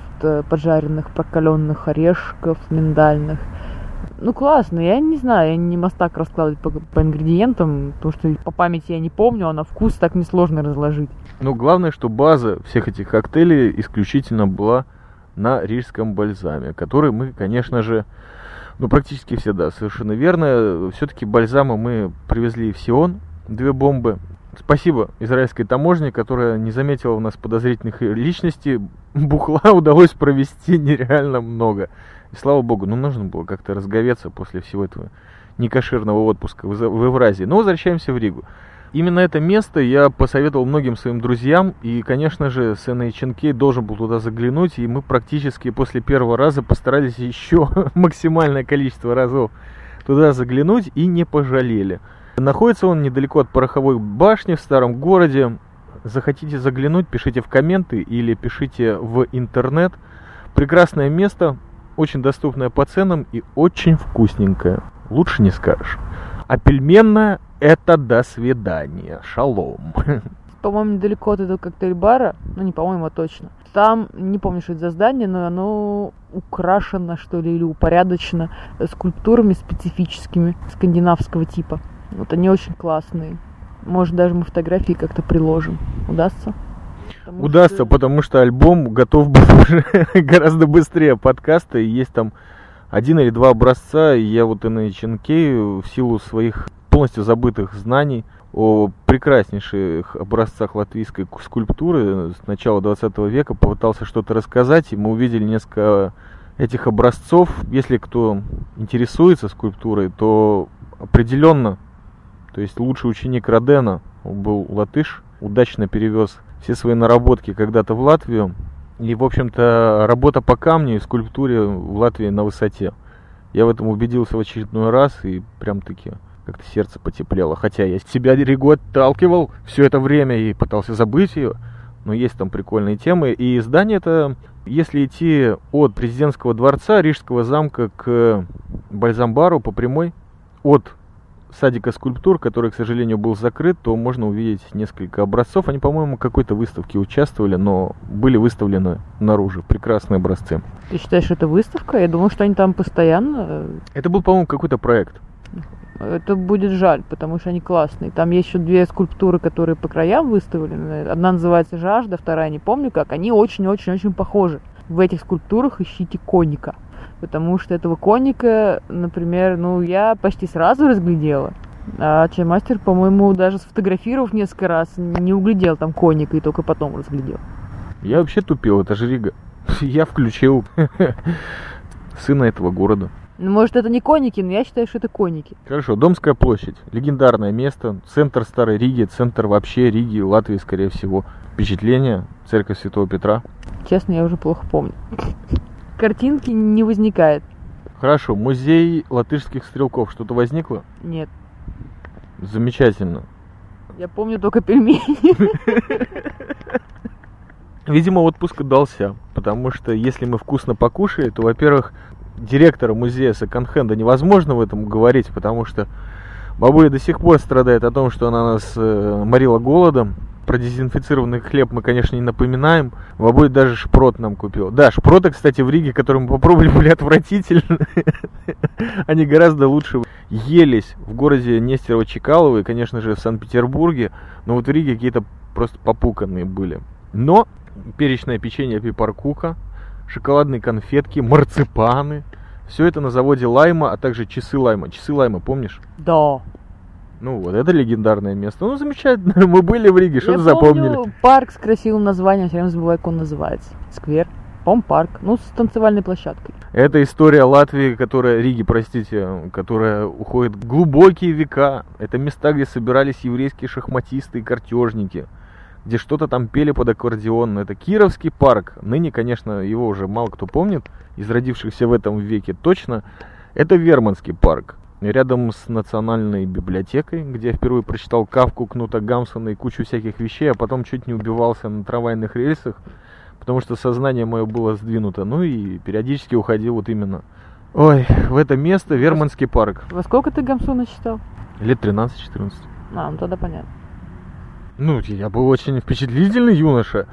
поджаренных прокаленных орешков миндальных. Ну, классно. Я не знаю, я не мастак раскладывать по, по ингредиентам, потому что по памяти я не помню, а на вкус так несложно разложить. Ну, главное, что база всех этих коктейлей исключительно была на рижском бальзаме, который мы, конечно же, ну, практически все, да, совершенно верно. Все-таки бальзама мы привезли в Сион, две бомбы. Спасибо израильской таможне, которая не заметила у нас подозрительных личностей. Бухла удалось провести нереально много. И слава богу, ну нужно было как-то разговеться после всего этого некошерного отпуска в Евразии. Но возвращаемся в Ригу. Именно это место я посоветовал многим своим друзьям, и, конечно же, с NHNK должен был туда заглянуть, и мы практически после первого раза постарались еще максимальное количество разов туда заглянуть и не пожалели. Находится он недалеко от пороховой башни в старом городе. Захотите заглянуть, пишите в комменты или пишите в интернет. Прекрасное место, очень доступное по ценам и очень вкусненькое. Лучше не скажешь. А пельменная это до свидания. Шалом. По-моему, недалеко от этого коктейль-бара, ну не по-моему, а точно. Там, не помню, что это за здание, но оно украшено, что ли, или упорядочено скульптурами специфическими скандинавского типа. Вот они очень классные. Может, даже мы фотографии как-то приложим. Удастся? Потому Удастся, что... потому что альбом готов был уже гораздо быстрее подкаста, и есть там один или два образца, и я вот и на HNK в силу своих полностью забытых знаний о прекраснейших образцах латвийской скульптуры с начала 20 века попытался что-то рассказать, и мы увидели несколько этих образцов. Если кто интересуется скульптурой, то определенно, то есть лучший ученик Родена был латыш, удачно перевез все свои наработки когда-то в Латвию. И, в общем-то, работа по камню и скульптуре в Латвии на высоте. Я в этом убедился в очередной раз и прям-таки как-то сердце потеплело. Хотя я себя Ригу отталкивал все это время и пытался забыть ее. Но есть там прикольные темы. И здание это, если идти от президентского дворца, Рижского замка к Бальзамбару по прямой, от садика скульптур, который, к сожалению, был закрыт, то можно увидеть несколько образцов. Они, по-моему, какой-то выставке участвовали, но были выставлены наружу. Прекрасные образцы. Ты считаешь, это выставка? Я думал, что они там постоянно. Это был, по-моему, какой-то проект. Это будет жаль, потому что они классные. Там есть еще две скульптуры, которые по краям выставлены. Одна называется «Жажда», вторая не помню как. Они очень-очень-очень похожи. В этих скульптурах ищите коника потому что этого конника, например, ну, я почти сразу разглядела. А чаймастер, по-моему, даже сфотографировав несколько раз, не углядел там конника и только потом разглядел. Я вообще тупил, это же Рига. Я включил сына этого города. Ну, может, это не конники, но я считаю, что это конники. Хорошо, Домская площадь. Легендарное место. Центр Старой Риги, центр вообще Риги, Латвии, скорее всего. Впечатление. Церковь Святого Петра. Честно, я уже плохо помню картинки не возникает. Хорошо, музей латышских стрелков, что-то возникло? Нет. Замечательно. Я помню только пельмени. Видимо, отпуск удался, потому что если мы вкусно покушали, то, во-первых, директора музея секонд-хенда невозможно в этом говорить, потому что бабуля до сих пор страдает о том, что она нас э, морила голодом, про дезинфицированный хлеб мы, конечно, не напоминаем. Бабуль даже шпрот нам купил. Да, шпроты, кстати, в Риге, которые мы попробовали, были отвратительны. Они гораздо лучше елись в городе Нестерово-Чекалово и, конечно же, в Санкт-Петербурге. Но вот в Риге какие-то просто попуканные были. Но перечное печенье пипаркука, шоколадные конфетки, марципаны. Все это на заводе Лайма, а также часы Лайма. Часы Лайма, помнишь? Да. Ну вот, это легендарное место. Ну, замечательно. Мы были в Риге, что-то запомнили. Парк с красивым названием, все время забываю, как он называется. Сквер. Пом парк, ну, с танцевальной площадкой. Это история Латвии, которая, Риги, простите, которая уходит в глубокие века. Это места, где собирались еврейские шахматисты и картежники, где что-то там пели под аккордеон. Это Кировский парк. Ныне, конечно, его уже мало кто помнит, из родившихся в этом веке точно. Это Верманский парк рядом с национальной библиотекой, где я впервые прочитал Кавку, Кнута Гамсона и кучу всяких вещей, а потом чуть не убивался на трамвайных рельсах, потому что сознание мое было сдвинуто. Ну и периодически уходил вот именно Ой, в это место Верманский парк. Во сколько ты Гамсуна читал? Лет 13-14. А, ну тогда понятно. Ну, я был очень впечатлительный юноша.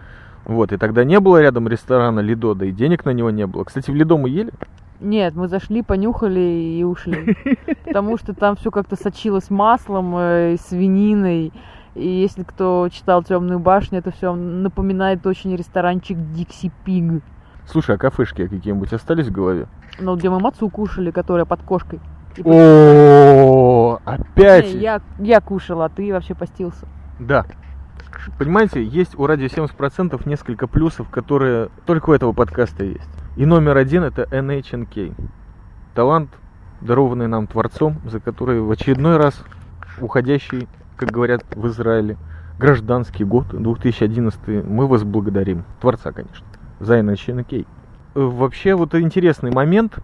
Вот, и тогда не было рядом ресторана Лидо, да и денег на него не было. Кстати, в Лидо мы ели? Нет, мы зашли, понюхали и ушли. Потому что там все как-то сочилось маслом, э, свининой. И если кто читал Темную башню, это все напоминает очень ресторанчик Дикси Пиг. Слушай, а кафешки какие-нибудь остались в голове? Ну, где мы мацу кушали, которая под кошкой. О, опять! Я, я кушала, а ты вообще постился. Да. Понимаете, есть у радио 70% несколько плюсов, которые только у этого подкаста есть. И номер один это NHNK. Талант, дарованный нам Творцом, за который в очередной раз уходящий, как говорят в Израиле, гражданский год, 2011, мы вас благодарим. Творца, конечно, за NHNK. Вообще, вот интересный момент.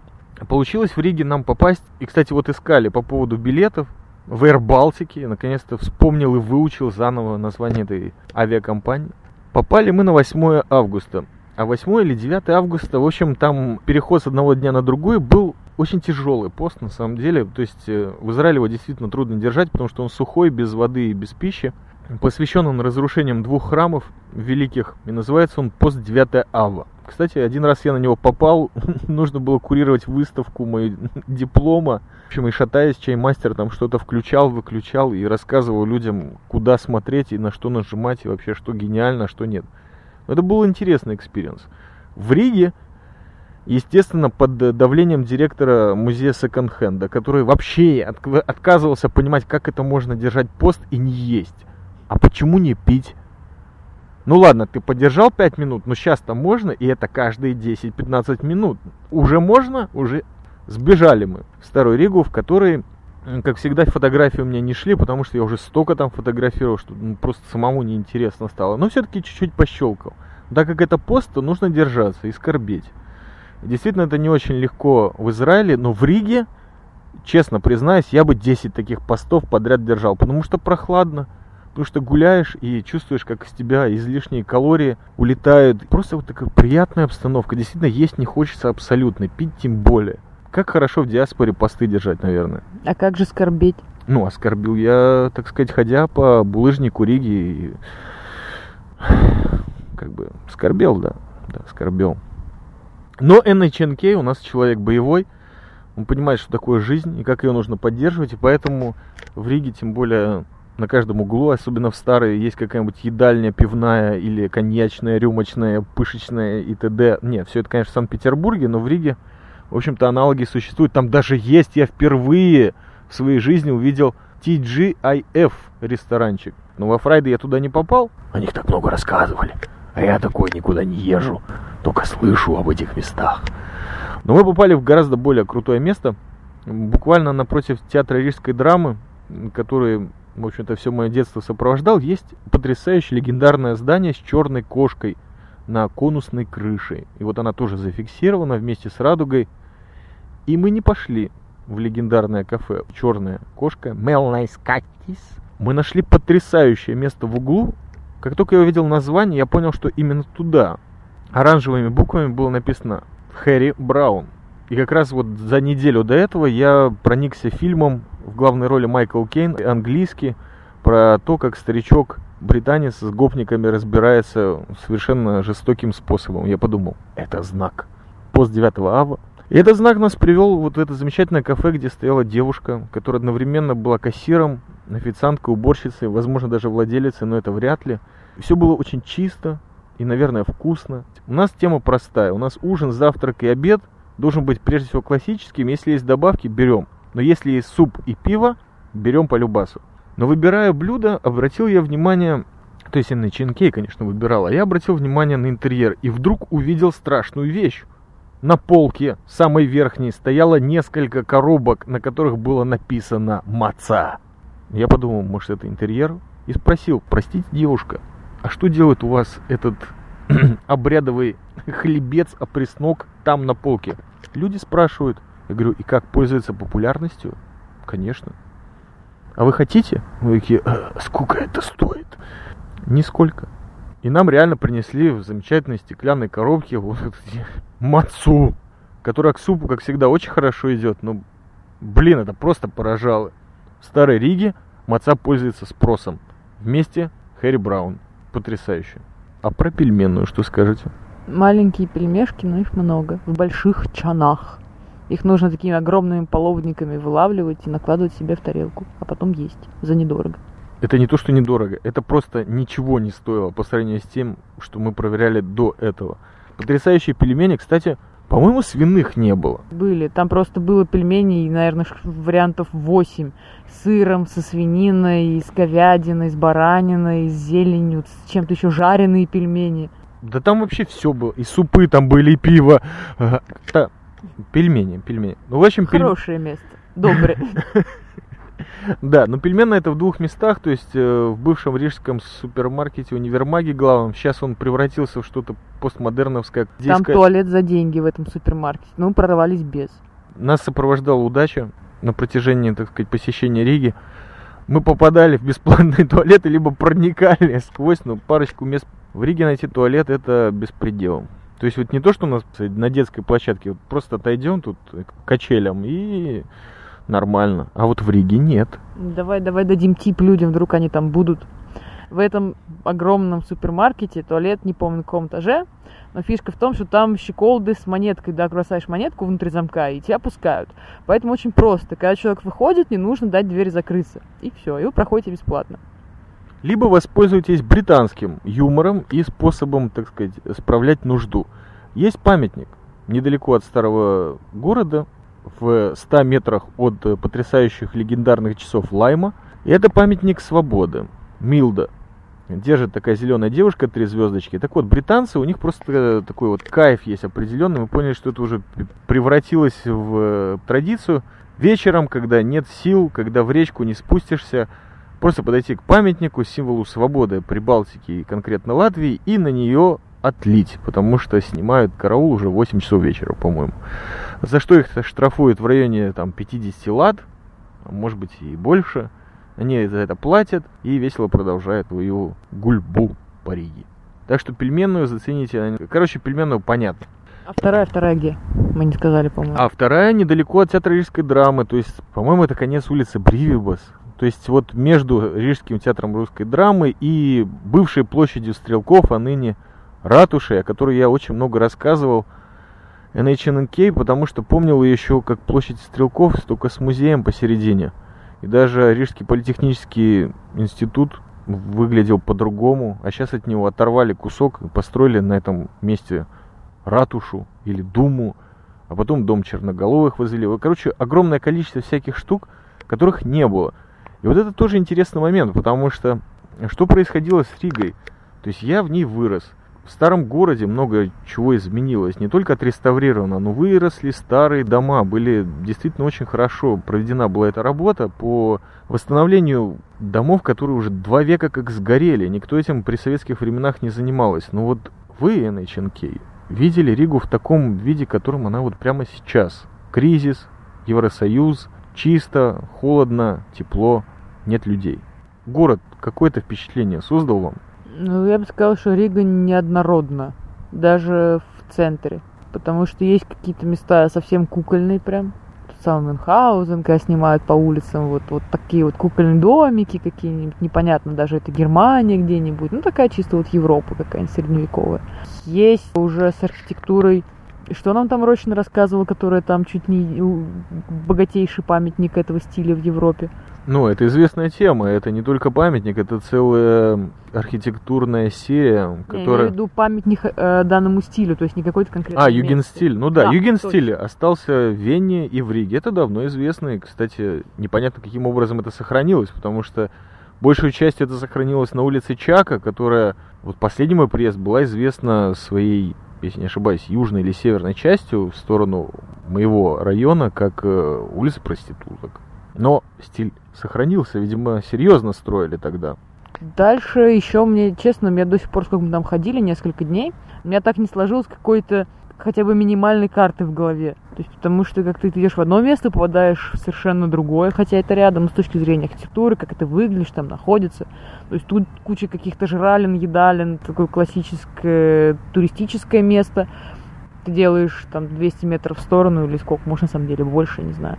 Получилось в Риге нам попасть, и, кстати, вот искали по поводу билетов, в Air Baltic, наконец-то вспомнил и выучил заново название этой авиакомпании. Попали мы на 8 августа. А 8 или 9 августа, в общем, там переход с одного дня на другой был очень тяжелый пост, на самом деле. То есть э, в Израиле его действительно трудно держать, потому что он сухой, без воды и без пищи. Посвящен он разрушениям двух храмов великих, и называется он «Пост 9 Ава». Кстати, один раз я на него попал, нужно было курировать выставку моей диплома. В общем, и шатаясь, чаймастер там что-то включал, выключал и рассказывал людям, куда смотреть и на что нажимать, и вообще, что гениально, а что нет. Это был интересный experience. В Риге, естественно, под давлением директора музея секонд-хенда, который вообще отказывался понимать, как это можно держать пост и не есть. А почему не пить? Ну ладно, ты подержал 5 минут, но сейчас-то можно, и это каждые 10-15 минут. Уже можно, уже сбежали мы в Старую Ригу, в которой, как всегда, фотографии у меня не шли, потому что я уже столько там фотографировал, что ну, просто самому неинтересно стало. Но все-таки чуть-чуть пощелкал. Так как это пост, то нужно держаться и скорбеть. Действительно, это не очень легко в Израиле, но в Риге, честно признаюсь, я бы 10 таких постов подряд держал, потому что прохладно. Потому что гуляешь и чувствуешь, как из тебя излишние калории улетают. Просто вот такая приятная обстановка. Действительно, есть не хочется абсолютно, пить тем более. Как хорошо в диаспоре посты держать, наверное. А как же скорбеть? Ну, оскорбил я, так сказать, ходя по булыжнику Риги. И... Как бы скорбел, да. Да, скорбел. Но NHNK у нас человек боевой. Он понимает, что такое жизнь и как ее нужно поддерживать. И поэтому в Риге, тем более на каждом углу, особенно в старые, есть какая-нибудь едальня пивная или коньячная, рюмочная, пышечная и т.д. Не, все это, конечно, в Санкт-Петербурге, но в Риге, в общем-то, аналоги существуют. Там даже есть, я впервые в своей жизни увидел TGIF ресторанчик. Но во Фрайде я туда не попал. О них так много рассказывали. А я такой никуда не езжу, только слышу об этих местах. Но мы попали в гораздо более крутое место, буквально напротив театра рижской драмы, который в общем-то, все мое детство сопровождал, есть потрясающее легендарное здание с черной кошкой на конусной крыше. И вот она тоже зафиксирована вместе с радугой. И мы не пошли в легендарное кафе «Черная кошка» Melnais Kaķis. Мы нашли потрясающее место в углу. Как только я увидел название, я понял, что именно туда оранжевыми буквами было написано «Harry Brown». И как раз вот за неделю до этого я проникся фильмом в главной роли Майкл Кейн, английский, про то, как старичок британец с гопниками разбирается совершенно жестоким способом. Я подумал, это знак. Пост 9 ава. И этот знак нас привел вот в это замечательное кафе, где стояла девушка, которая одновременно была кассиром, официанткой, уборщицей, возможно, даже владелицей, но это вряд ли. Все было очень чисто и, наверное, вкусно. У нас тема простая. У нас ужин, завтрак и обед должен быть прежде всего классическим. Если есть добавки, берем. Но если есть суп и пиво, берем по любасу. Но выбирая блюдо, обратил я внимание, то есть я на чинкей, конечно, выбирал, а я обратил внимание на интерьер и вдруг увидел страшную вещь. На полке, самой верхней, стояло несколько коробок, на которых было написано «Маца». Я подумал, может это интерьер? И спросил, простите, девушка, а что делает у вас этот обрядовый хлебец, опреснок там на полке? Люди спрашивают, я говорю, и как пользуется популярностью? Конечно. А вы хотите? Вы такие, «Э, сколько это стоит? Нисколько. И нам реально принесли в замечательной стеклянной коробке вот мацу, которая к супу, как всегда, очень хорошо идет. Но, блин, это просто поражало. В Старой Риге маца пользуется спросом. Вместе Хэри Браун. Потрясающе. А про пельменную что скажете? Маленькие пельмешки, но их много. В больших чанах. Их нужно такими огромными половниками вылавливать и накладывать себе в тарелку, а потом есть за недорого. Это не то, что недорого, это просто ничего не стоило по сравнению с тем, что мы проверяли до этого. Потрясающие пельмени, кстати, по-моему, свиных не было. Были. Там просто было пельмени, наверное, вариантов 8. С сыром, со свининой, с говядиной, с бараниной, с зеленью, с чем-то еще жареные пельмени. Да там вообще все было. И супы там были, и пиво. Да, Пельмени, пельмени. Ну, в общем, Хорошее пель... место. Доброе. Да, но пельмены это в двух местах, то есть э, в бывшем рижском супермаркете универмаге главном, сейчас он превратился в что-то постмодерновское. Там туалет за деньги в этом супермаркете, но мы прорвались без. Нас сопровождала удача на протяжении, так сказать, посещения Риги. Мы попадали в бесплатные туалеты, либо проникали сквозь, ну, парочку мест. В Риге найти туалет это беспредел. То есть вот не то, что у нас на детской площадке, вот просто отойдем тут к качелям и нормально. А вот в Риге нет. Давай, давай дадим тип людям, вдруг они там будут. в этом огромном супермаркете туалет, не помню, на каком этаже, но фишка в том, что там щеколды с монеткой, да, бросаешь монетку внутри замка, и тебя пускают. Поэтому очень просто. Когда человек выходит, не нужно дать двери закрыться. И все, и вы проходите бесплатно. Либо воспользуйтесь британским юмором и способом, так сказать, справлять нужду. Есть памятник недалеко от старого города, в 100 метрах от потрясающих легендарных часов Лайма. И это памятник свободы. Милда. Держит такая зеленая девушка, три звездочки. Так вот, британцы, у них просто такой вот кайф есть определенный. Мы поняли, что это уже превратилось в э, традицию. Вечером, когда нет сил, когда в речку не спустишься, просто подойти к памятнику, символу свободы Прибалтики и конкретно Латвии, и на нее отлить, потому что снимают караул уже 8 часов вечера, по-моему. За что их штрафуют в районе там, 50 лат, может быть и больше. Они за это платят и весело продолжают свою гульбу по Риге. Так что пельменную зацените. Короче, пельменную понятно. А вторая, вторая где? Мы не сказали, по-моему. А вторая недалеко от театра Рижской драмы. То есть, по-моему, это конец улицы Бривибас. То есть вот между Рижским театром русской драмы и бывшей площадью Стрелков, а ныне ратушей, о которой я очень много рассказывал, NHNK, потому что помнил ее еще как площадь Стрелков, только с музеем посередине. И даже Рижский политехнический институт выглядел по-другому, а сейчас от него оторвали кусок и построили на этом месте ратушу или думу, а потом дом черноголовых возвели. Короче, огромное количество всяких штук, которых не было. И вот это тоже интересный момент, потому что что происходило с Ригой? То есть я в ней вырос – в старом городе много чего изменилось. Не только отреставрировано, но выросли старые дома. Были действительно очень хорошо проведена была эта работа по восстановлению домов, которые уже два века как сгорели. Никто этим при советских временах не занималась. Но вот вы, NHNK, видели Ригу в таком виде, которым она вот прямо сейчас. Кризис, Евросоюз, чисто, холодно, тепло, нет людей. Город какое-то впечатление создал вам? Ну, я бы сказала, что Рига неоднородна, даже в центре. Потому что есть какие-то места совсем кукольные прям. Сам Мюнхгаузен, когда снимают по улицам, вот, вот такие вот кукольные домики какие-нибудь, непонятно, даже это Германия где-нибудь, ну такая чисто вот Европа какая-нибудь средневековая. Есть уже с архитектурой что нам там Рощин рассказывал, которая там чуть не богатейший памятник этого стиля в Европе? Ну, это известная тема. Это не только памятник, это целая архитектурная серия, которая... Я имею в виду памятник э, данному стилю, то есть не какой-то конкретный А, югенстиль. Ну да, да югенстиль точно. остался в Вене и в Риге. Это давно известно. И, кстати, непонятно, каким образом это сохранилось, потому что большую часть это сохранилось на улице Чака, которая... Вот последний мой приезд была известна своей если не ошибаюсь, южной или северной частью в сторону моего района, как э, улица проституток. Но стиль сохранился, видимо, серьезно строили тогда. Дальше еще мне, честно, мне до сих пор, сколько мы там ходили, несколько дней, у меня так не сложилось какой-то хотя бы минимальной карты в голове. То есть, потому что как ты идешь в одно место, попадаешь в совершенно другое, хотя это рядом, с точки зрения архитектуры, как это выглядишь, там находится. То есть тут куча каких-то жралин, едалин, такое классическое туристическое место. Ты делаешь там 200 метров в сторону или сколько, может на самом деле больше, не знаю.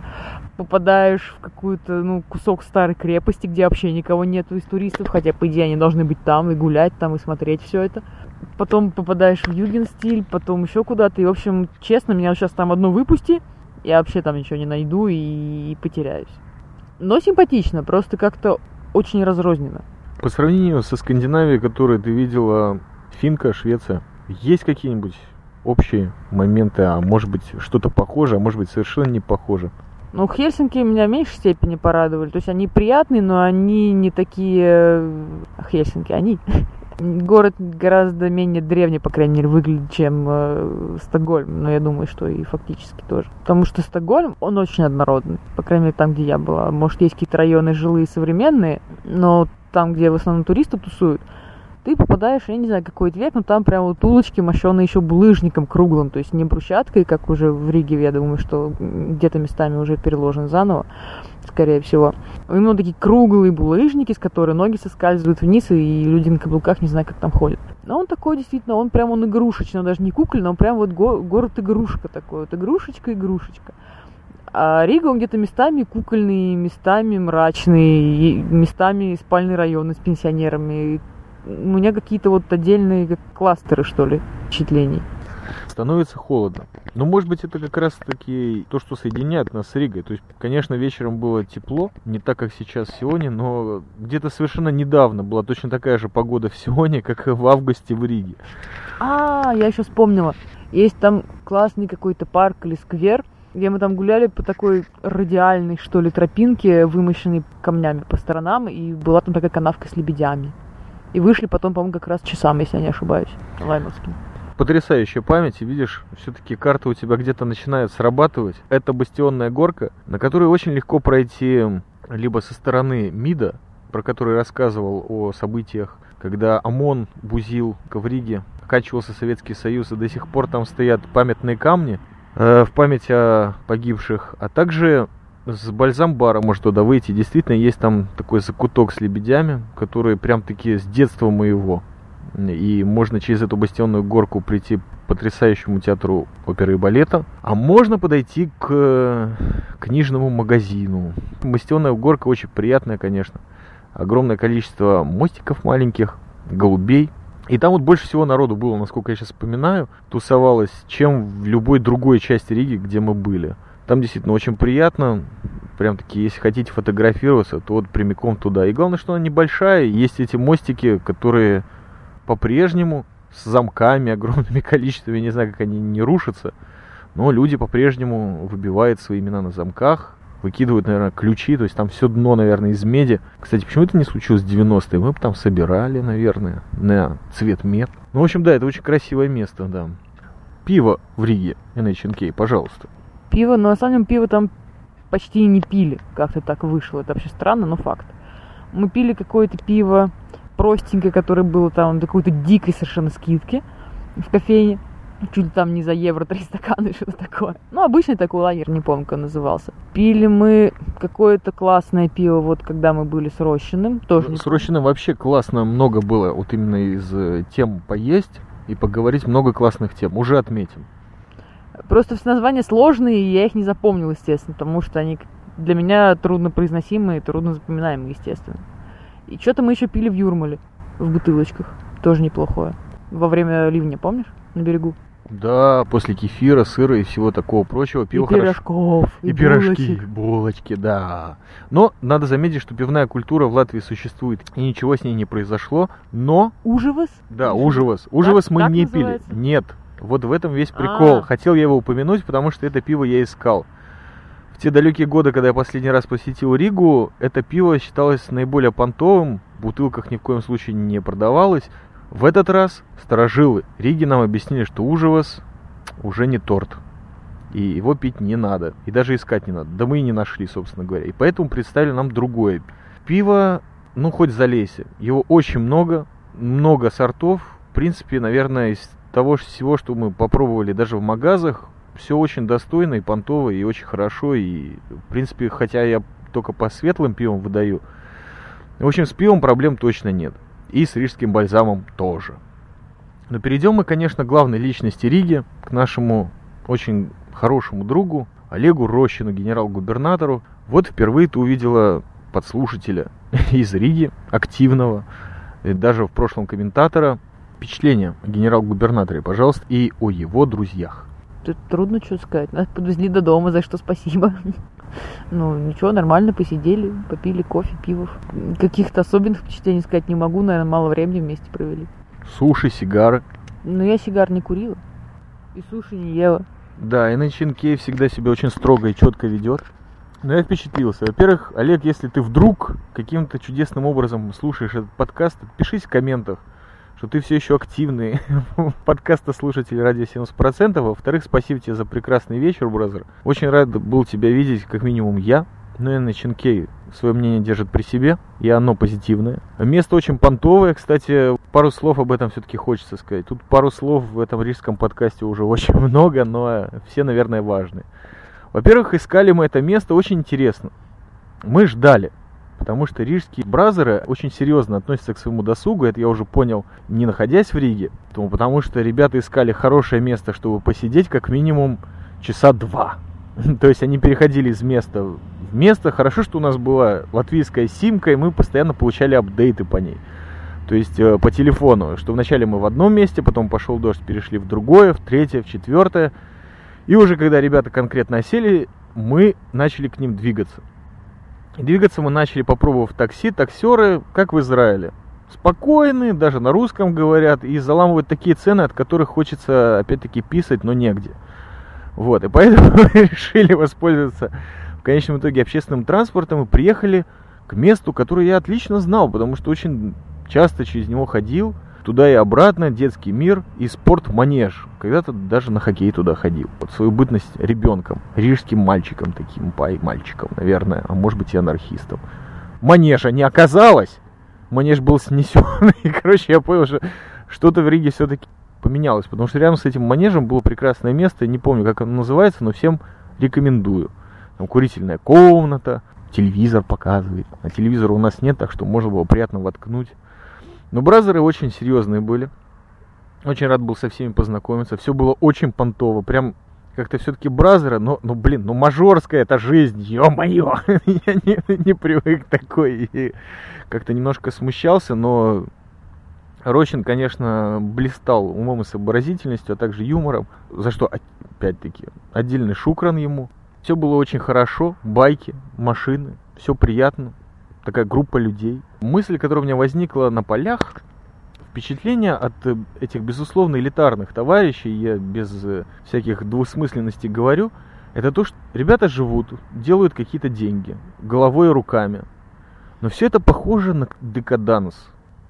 Попадаешь в какую-то, ну, кусок старой крепости, где вообще никого нету из туристов, хотя, по идее, они должны быть там и гулять там и смотреть все это потом попадаешь в юген-стиль, потом еще куда-то. И, в общем, честно, меня сейчас там одно выпусти, я вообще там ничего не найду и, потеряюсь. Но симпатично, просто как-то очень разрозненно. По сравнению со Скандинавией, которую ты видела, Финка, Швеция, есть какие-нибудь общие моменты, а может быть что-то похожее, а может быть совершенно не похоже? Ну, Хельсинки меня в меньшей степени порадовали. То есть они приятные, но они не такие... Э, Хельсинки, они Город гораздо менее древний, по крайней мере, выглядит, чем э, Стокгольм. Но я думаю, что и фактически тоже. Потому что Стокгольм, он очень однородный. По крайней мере, там, где я была. Может, есть какие-то районы жилые современные, но там, где в основном туристы тусуют, ты попадаешь, я не знаю, какой век, но там прям вот улочки мощеные еще булыжником круглым, то есть не брусчаткой, как уже в Риге, я думаю, что где-то местами уже переложен заново, скорее всего. Именно такие круглые булыжники, с которых ноги соскальзывают вниз, и люди на каблуках не знают, как там ходят. Но он такой действительно, он прям он игрушечный, он даже не кукольный, он прям вот го- город игрушка такой, вот игрушечка-игрушечка. А Рига, он где-то местами кукольный, местами мрачный, местами спальный район с пенсионерами. У меня какие-то вот отдельные кластеры, что ли, впечатлений. Становится холодно. Но может быть это как раз таки то, что соединяет нас с Ригой. То есть, конечно, вечером было тепло, не так, как сейчас в Сионе, но где-то совершенно недавно была точно такая же погода в Сионе, как и в августе в Риге. А, я еще вспомнила. Есть там классный какой-то парк или сквер, где мы там гуляли по такой радиальной, что ли, тропинке, вымощенной камнями по сторонам, и была там такая канавка с лебедями. И вышли потом, по-моему, как раз часам, если я не ошибаюсь, лаймовским. Потрясающая память, видишь, все-таки карта у тебя где-то начинает срабатывать. Это бастионная горка, на которой очень легко пройти либо со стороны МИДа, про который рассказывал о событиях, когда ОМОН бузил в Риге, оканчивался Советский Союз, и до сих пор там стоят памятные камни э, в память о погибших, а также с Бальзамбара может туда выйти. Действительно, есть там такой закуток с лебедями, которые прям таки с детства моего. И можно через эту бастионную горку прийти к потрясающему театру оперы и балета. А можно подойти к книжному магазину. Бастионная горка очень приятная, конечно. Огромное количество мостиков маленьких, голубей. И там вот больше всего народу было, насколько я сейчас вспоминаю, тусовалось, чем в любой другой части Риги, где мы были. Там действительно очень приятно. Прям таки, если хотите фотографироваться, то вот прямиком туда. И главное, что она небольшая. Есть эти мостики, которые по-прежнему с замками, огромными количествами, не знаю, как они не рушатся. Но люди по-прежнему выбивают свои имена на замках, выкидывают, наверное, ключи, то есть там все дно, наверное, из меди. Кстати, почему это не случилось в 90-е? Мы бы там собирали, наверное, на цвет мед. Ну, в общем, да, это очень красивое место, да. Пиво в Риге, NHNK, пожалуйста. Пиво, но на самом деле пиво там почти не пили. Как-то так вышло. Это вообще странно, но факт. Мы пили какое-то пиво простенькое, которое было там до какой-то дикой совершенно скидки в кофейне. Чуть ли там не за евро три стакана, что-то такое. Ну, обычный такой лагерь, не помню, как он назывался. Пили мы какое-то классное пиво, вот когда мы были с Рощиным. Тоже С Рощиным вообще классно много было, вот именно из э, тем поесть и поговорить много классных тем. Уже отметим. Просто все названия сложные, и я их не запомнил, естественно, потому что они для меня трудно произносимые, трудно запоминаемые, естественно. И что-то мы еще пили в Юрмале, в бутылочках. Тоже неплохое. Во время ливня, помнишь? На берегу. Да, после кефира, сыра и всего такого прочего пиво и хорошо. пирожков, И, пирожки, булочек. булочки, да. Но надо заметить, что пивная культура в Латвии существует, и ничего с ней не произошло. Но, Ужевас? да, ужевас. Ужевас мы так не называется? пили. Нет. Вот в этом весь прикол. А. Хотел я его упомянуть, потому что это пиво я искал. В те далекие годы, когда я последний раз посетил Ригу, это пиво считалось наиболее понтовым, в бутылках ни в коем случае не продавалось. В этот раз сторожилы Риги нам объяснили, что ужевас уже не торт. И его пить не надо. И даже искать не надо. Да мы и не нашли, собственно говоря. И поэтому представили нам другое. Пиво, ну хоть залейся. Его очень много. Много сортов. В принципе, наверное, из того всего, что мы попробовали даже в магазах, все очень достойно и понтово, и очень хорошо. И, в принципе, хотя я только по светлым пивам выдаю, в общем, с пивом проблем точно нет. И с рижским бальзамом тоже. Но перейдем мы, конечно, к главной личности Риги, к нашему очень хорошему другу Олегу Рощину, генерал-губернатору. Вот впервые ты увидела подслушателя из Риги, активного, даже в прошлом комментатора. Впечатление о генерал-губернаторе, пожалуйста, и о его друзьях. Тут трудно что сказать. Нас подвезли до дома, за что спасибо. Ну, ничего, нормально посидели, попили кофе, пивов. Каких-то особенных впечатлений сказать не могу, наверное, мало времени вместе провели. Суши, сигары. Но я сигар не курила. И суши не ела. Да, и Кей всегда себя очень строго и четко ведет. Но я впечатлился. Во-первых, Олег, если ты вдруг каким-то чудесным образом слушаешь этот подкаст, пишись в комментах, что ты все еще активный подкаста слушатель радио 70%. Во-вторых, спасибо тебе за прекрасный вечер, бразер. Очень рад был тебя видеть, как минимум я. Ну и Кей свое мнение держит при себе, и оно позитивное. Место очень понтовое, кстати, пару слов об этом все-таки хочется сказать. Тут пару слов в этом рижском подкасте уже очень много, но все, наверное, важные. Во-первых, искали мы это место очень интересно. Мы ждали, потому что рижские бразеры очень серьезно относятся к своему досугу, это я уже понял, не находясь в Риге, потому, что ребята искали хорошее место, чтобы посидеть как минимум часа два. То есть они переходили из места в место. Хорошо, что у нас была латвийская симка, и мы постоянно получали апдейты по ней. То есть э, по телефону, что вначале мы в одном месте, потом пошел дождь, перешли в другое, в третье, в четвертое. И уже когда ребята конкретно осели, мы начали к ним двигаться. Двигаться мы начали, попробовав такси. Таксеры, как в Израиле, спокойные, даже на русском говорят, и заламывают такие цены, от которых хочется опять-таки писать, но негде. Вот, и поэтому мы решили воспользоваться в конечном итоге общественным транспортом и приехали к месту, которое я отлично знал, потому что очень часто через него ходил, туда и обратно, детский мир и спорт-манеж. Когда-то даже на хоккей туда ходил. Под свою бытность ребенком, рижским мальчиком таким, пай мальчиком, наверное, а может быть и анархистом. Манежа не оказалось. Манеж был снесен. И, короче, я понял, что что-то в Риге все-таки поменялось. Потому что рядом с этим манежем было прекрасное место. Не помню, как оно называется, но всем рекомендую. Там курительная комната, телевизор показывает. А телевизора у нас нет, так что можно было приятно воткнуть. Но бразеры очень серьезные были. Очень рад был со всеми познакомиться. Все было очень понтово. Прям как-то все-таки бразеры, но, ну, блин, ну, мажорская это жизнь, ё-моё. Я не, не привык такой. И как-то немножко смущался, но Рощин, конечно, блистал умом и сообразительностью, а также юмором, за что, опять-таки, отдельный шукран ему. Все было очень хорошо, байки, машины, все приятно такая группа людей. Мысль, которая у меня возникла на полях, впечатление от э, этих, безусловно, элитарных товарищей, я без э, всяких двусмысленностей говорю, это то, что ребята живут, делают какие-то деньги, головой и руками. Но все это похоже на декаданс.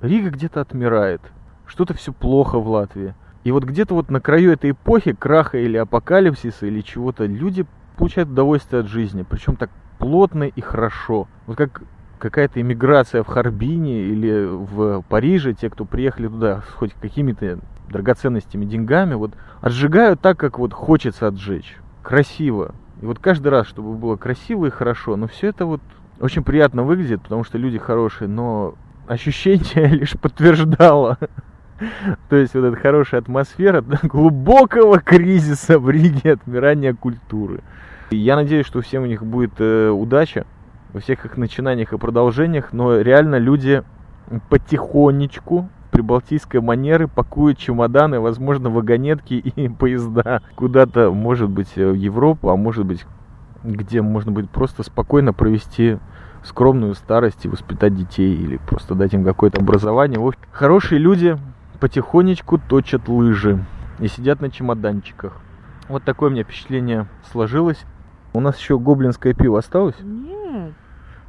Рига где-то отмирает, что-то все плохо в Латвии. И вот где-то вот на краю этой эпохи, краха или апокалипсиса, или чего-то, люди получают удовольствие от жизни. Причем так плотно и хорошо. Вот как какая-то иммиграция в Харбине или в Париже, те, кто приехали туда хоть какими-то драгоценностями, деньгами, вот отжигают так, как вот хочется отжечь. Красиво. И вот каждый раз, чтобы было красиво и хорошо, но все это вот очень приятно выглядит, потому что люди хорошие, но ощущение лишь подтверждало. То есть вот эта хорошая атмосфера глубокого кризиса в Риге, отмирания культуры. Я надеюсь, что всем у них будет э, удача во всех их начинаниях и продолжениях, но реально люди потихонечку прибалтийской манеры пакуют чемоданы, возможно, вагонетки и поезда куда-то, может быть, в Европу, а может быть, где можно будет просто спокойно провести скромную старость и воспитать детей или просто дать им какое-то образование. В хорошие люди потихонечку точат лыжи и сидят на чемоданчиках. Вот такое у меня впечатление сложилось. У нас еще гоблинское пиво осталось? Нет.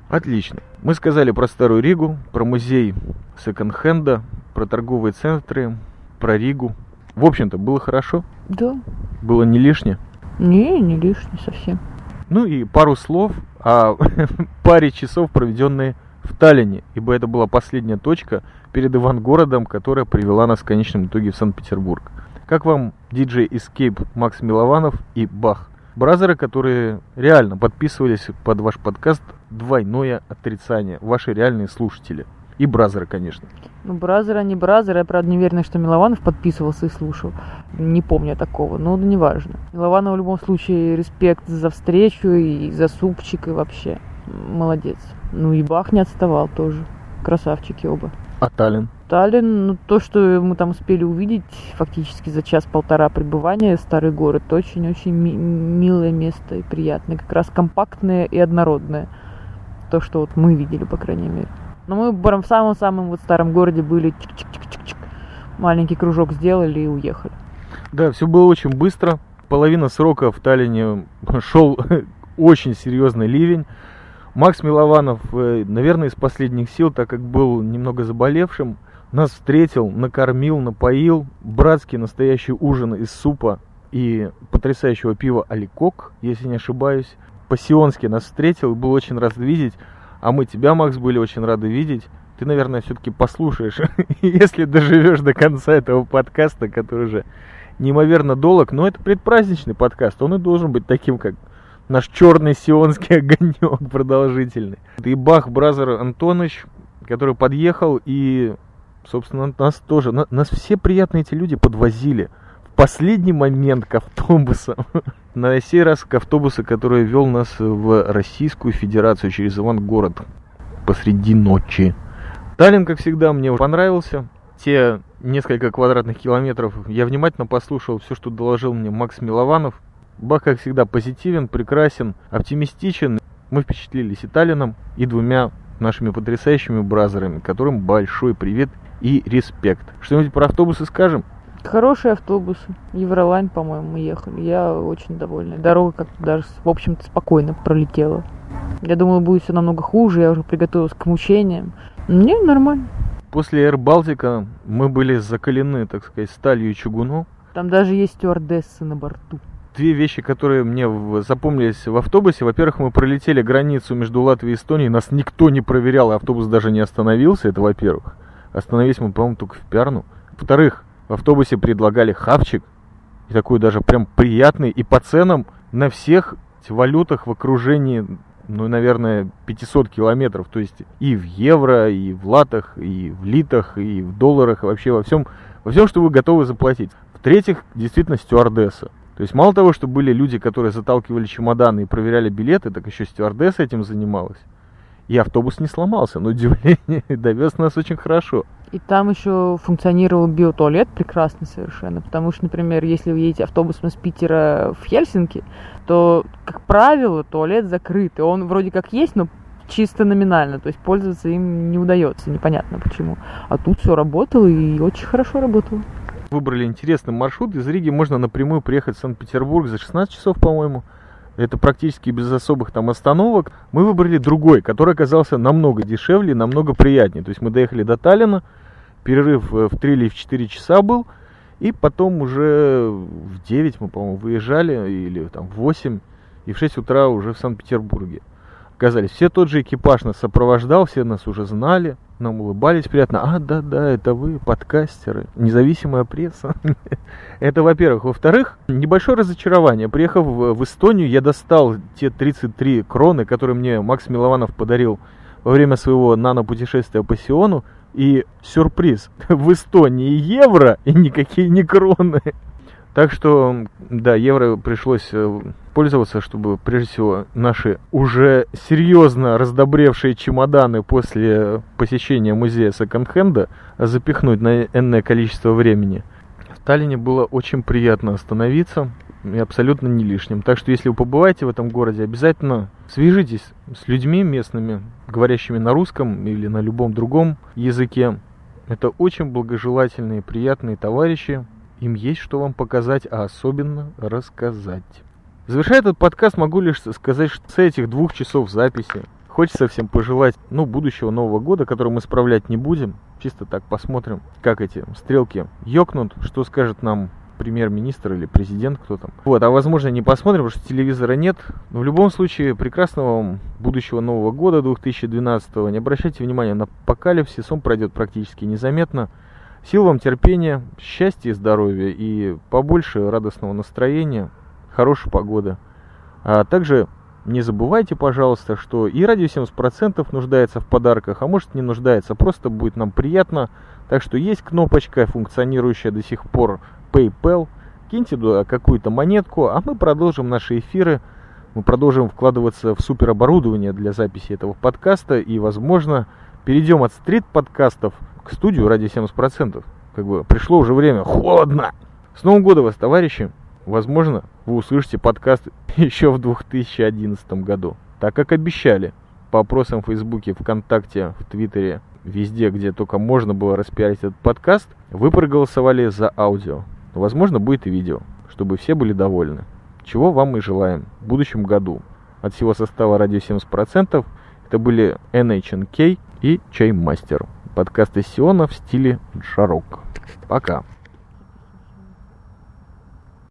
Отлично. Мы сказали про Старую Ригу, про музей секонд-хенда, про торговые центры, про Ригу. В общем-то, было хорошо. Да. Было не лишнее. Не, не лишнее совсем. Ну и пару слов о паре часов, проведенные в Таллине, ибо это была последняя точка перед Ивангородом, которая привела нас в конечном итоге в Санкт-Петербург. Как вам диджей Escape Макс Милованов и Бах? Бразеры, которые реально подписывались под ваш подкаст «Двойное отрицание», ваши реальные слушатели. И бразеры, конечно. Ну, бразеры, не бразеры. Я, правда, не уверена, что Милованов подписывался и слушал. Не помню такого, но не важно. Милованов в любом случае респект за встречу и за супчик и вообще. Молодец. Ну и Бах не отставал тоже. Красавчики оба. А Таллин? Таллин, ну то, что мы там успели увидеть фактически за час-полтора пребывания, старый город, очень-очень ми- милое место и приятное, как раз компактное и однородное. То, что вот мы видели, по крайней мере. Но мы в самом-самом вот старом городе были, чик-чик-чик-чик, маленький кружок сделали и уехали. Да, все было очень быстро. Половина срока в Таллине шел очень серьезный ливень. Макс Милованов, э, наверное, из последних сил, так как был немного заболевшим, нас встретил, накормил, напоил. Братский настоящий ужин из супа и потрясающего пива Аликок, если не ошибаюсь. По-сионски нас встретил был очень рад видеть. А мы тебя, Макс, были очень рады видеть. Ты, наверное, все-таки послушаешь, если доживешь до конца этого подкаста, который уже неимоверно долг, но это предпраздничный подкаст, он и должен быть таким, как наш черный сионский огонек продолжительный. И Бах Бразер Антонович, который подъехал и, собственно, нас тоже, нас все приятные эти люди подвозили в последний момент к автобусам. На сей раз к автобусу, который вел нас в Российскую Федерацию через Ивангород посреди ночи. Таллин, как всегда, мне понравился. Те несколько квадратных километров я внимательно послушал все, что доложил мне Макс Милованов. Бах, как всегда, позитивен, прекрасен, оптимистичен. Мы впечатлились и Таллином, и двумя нашими потрясающими бразерами, которым большой привет и респект. Что-нибудь про автобусы скажем? Хорошие автобусы. Евролайн, по-моему, мы ехали. Я очень довольна. Дорога как-то даже, в общем-то, спокойно пролетела. Я думала, будет все намного хуже. Я уже приготовилась к мучениям. Не, нормально. После Air Балтика мы были закалены, так сказать, сталью и чугуном. Там даже есть стюардессы на борту. Две вещи, которые мне запомнились в автобусе. Во-первых, мы пролетели границу между Латвией и Эстонией. Нас никто не проверял, автобус даже не остановился. Это во-первых. Остановились мы, по-моему, только в Пярну. Во-вторых, в автобусе предлагали хавчик. И такой даже прям приятный. И по ценам на всех валютах в окружении, ну, наверное, 500 километров. То есть и в евро, и в латах, и в литах, и в долларах, и вообще во всем, во всем, что вы готовы заплатить. В-третьих, действительно, стюардесса. То есть мало того, что были люди, которые заталкивали чемоданы и проверяли билеты, так еще стюардесса этим занималась. И автобус не сломался, но удивление довез нас очень хорошо. И там еще функционировал биотуалет прекрасно совершенно, потому что, например, если вы едете автобусом из Питера в Хельсинки, то, как правило, туалет закрыт, и он вроде как есть, но чисто номинально, то есть пользоваться им не удается, непонятно почему. А тут все работало и очень хорошо работало. Выбрали интересный маршрут, из Риги можно напрямую приехать в Санкт-Петербург за 16 часов, по-моему. Это практически без особых там остановок. Мы выбрали другой, который оказался намного дешевле, намного приятнее. То есть мы доехали до Таллина, перерыв э, в 3 или в 4 часа был, и потом уже в 9 мы, по-моему, выезжали, или там в 8, и в 6 утра уже в Санкт-Петербурге оказались. Все тот же экипаж нас сопровождал, все нас уже знали, нам улыбались приятно. А, да-да, это вы, подкастеры, независимая пресса. это, во-первых. Во-вторых, небольшое разочарование. Приехав в Эстонию, я достал те 33 кроны, которые мне Макс Милованов подарил во время своего нано-путешествия по Сиону. И сюрприз, в Эстонии евро и никакие не кроны. Так что, да, евро пришлось э, пользоваться, чтобы, прежде всего, наши уже серьезно раздобревшие чемоданы после посещения музея секонд-хенда запихнуть на энное количество времени. В Таллине было очень приятно остановиться и абсолютно не лишним. Так что, если вы побываете в этом городе, обязательно свяжитесь с людьми местными, говорящими на русском или на любом другом языке. Это очень благожелательные, приятные товарищи, им есть что вам показать, а особенно рассказать. Завершая этот подкаст, могу лишь сказать, что с этих двух часов записи хочется всем пожелать, ну, будущего Нового года, который мы справлять не будем. Чисто так посмотрим, как эти стрелки ёкнут, что скажет нам премьер-министр или президент, кто там. Вот, а возможно не посмотрим, потому что телевизора нет. Но в любом случае, прекрасного вам будущего Нового года 2012. Не обращайте внимания на апокалипсис, он пройдет практически незаметно. Сил вам терпения, счастья и здоровья и побольше радостного настроения, хорошей погоды. А также не забывайте, пожалуйста, что и радио 70% нуждается в подарках, а может не нуждается, просто будет нам приятно. Так что есть кнопочка, функционирующая до сих пор PayPal. Киньте туда какую-то монетку, а мы продолжим наши эфиры. Мы продолжим вкладываться в супероборудование для записи этого подкаста и, возможно, перейдем от стрит-подкастов к студию ради 70%. Как бы пришло уже время. Холодно! С Новым годом вас, товарищи! Возможно, вы услышите подкаст еще в 2011 году. Так как обещали. По опросам в Фейсбуке, ВКонтакте, в Твиттере, везде, где только можно было распиарить этот подкаст, вы проголосовали за аудио. Возможно, будет и видео, чтобы все были довольны. Чего вам и желаем в будущем году. От всего состава радио 70% это были NHNK и Чаймастер. Подкаст из Сиона в стиле джарок. Пока.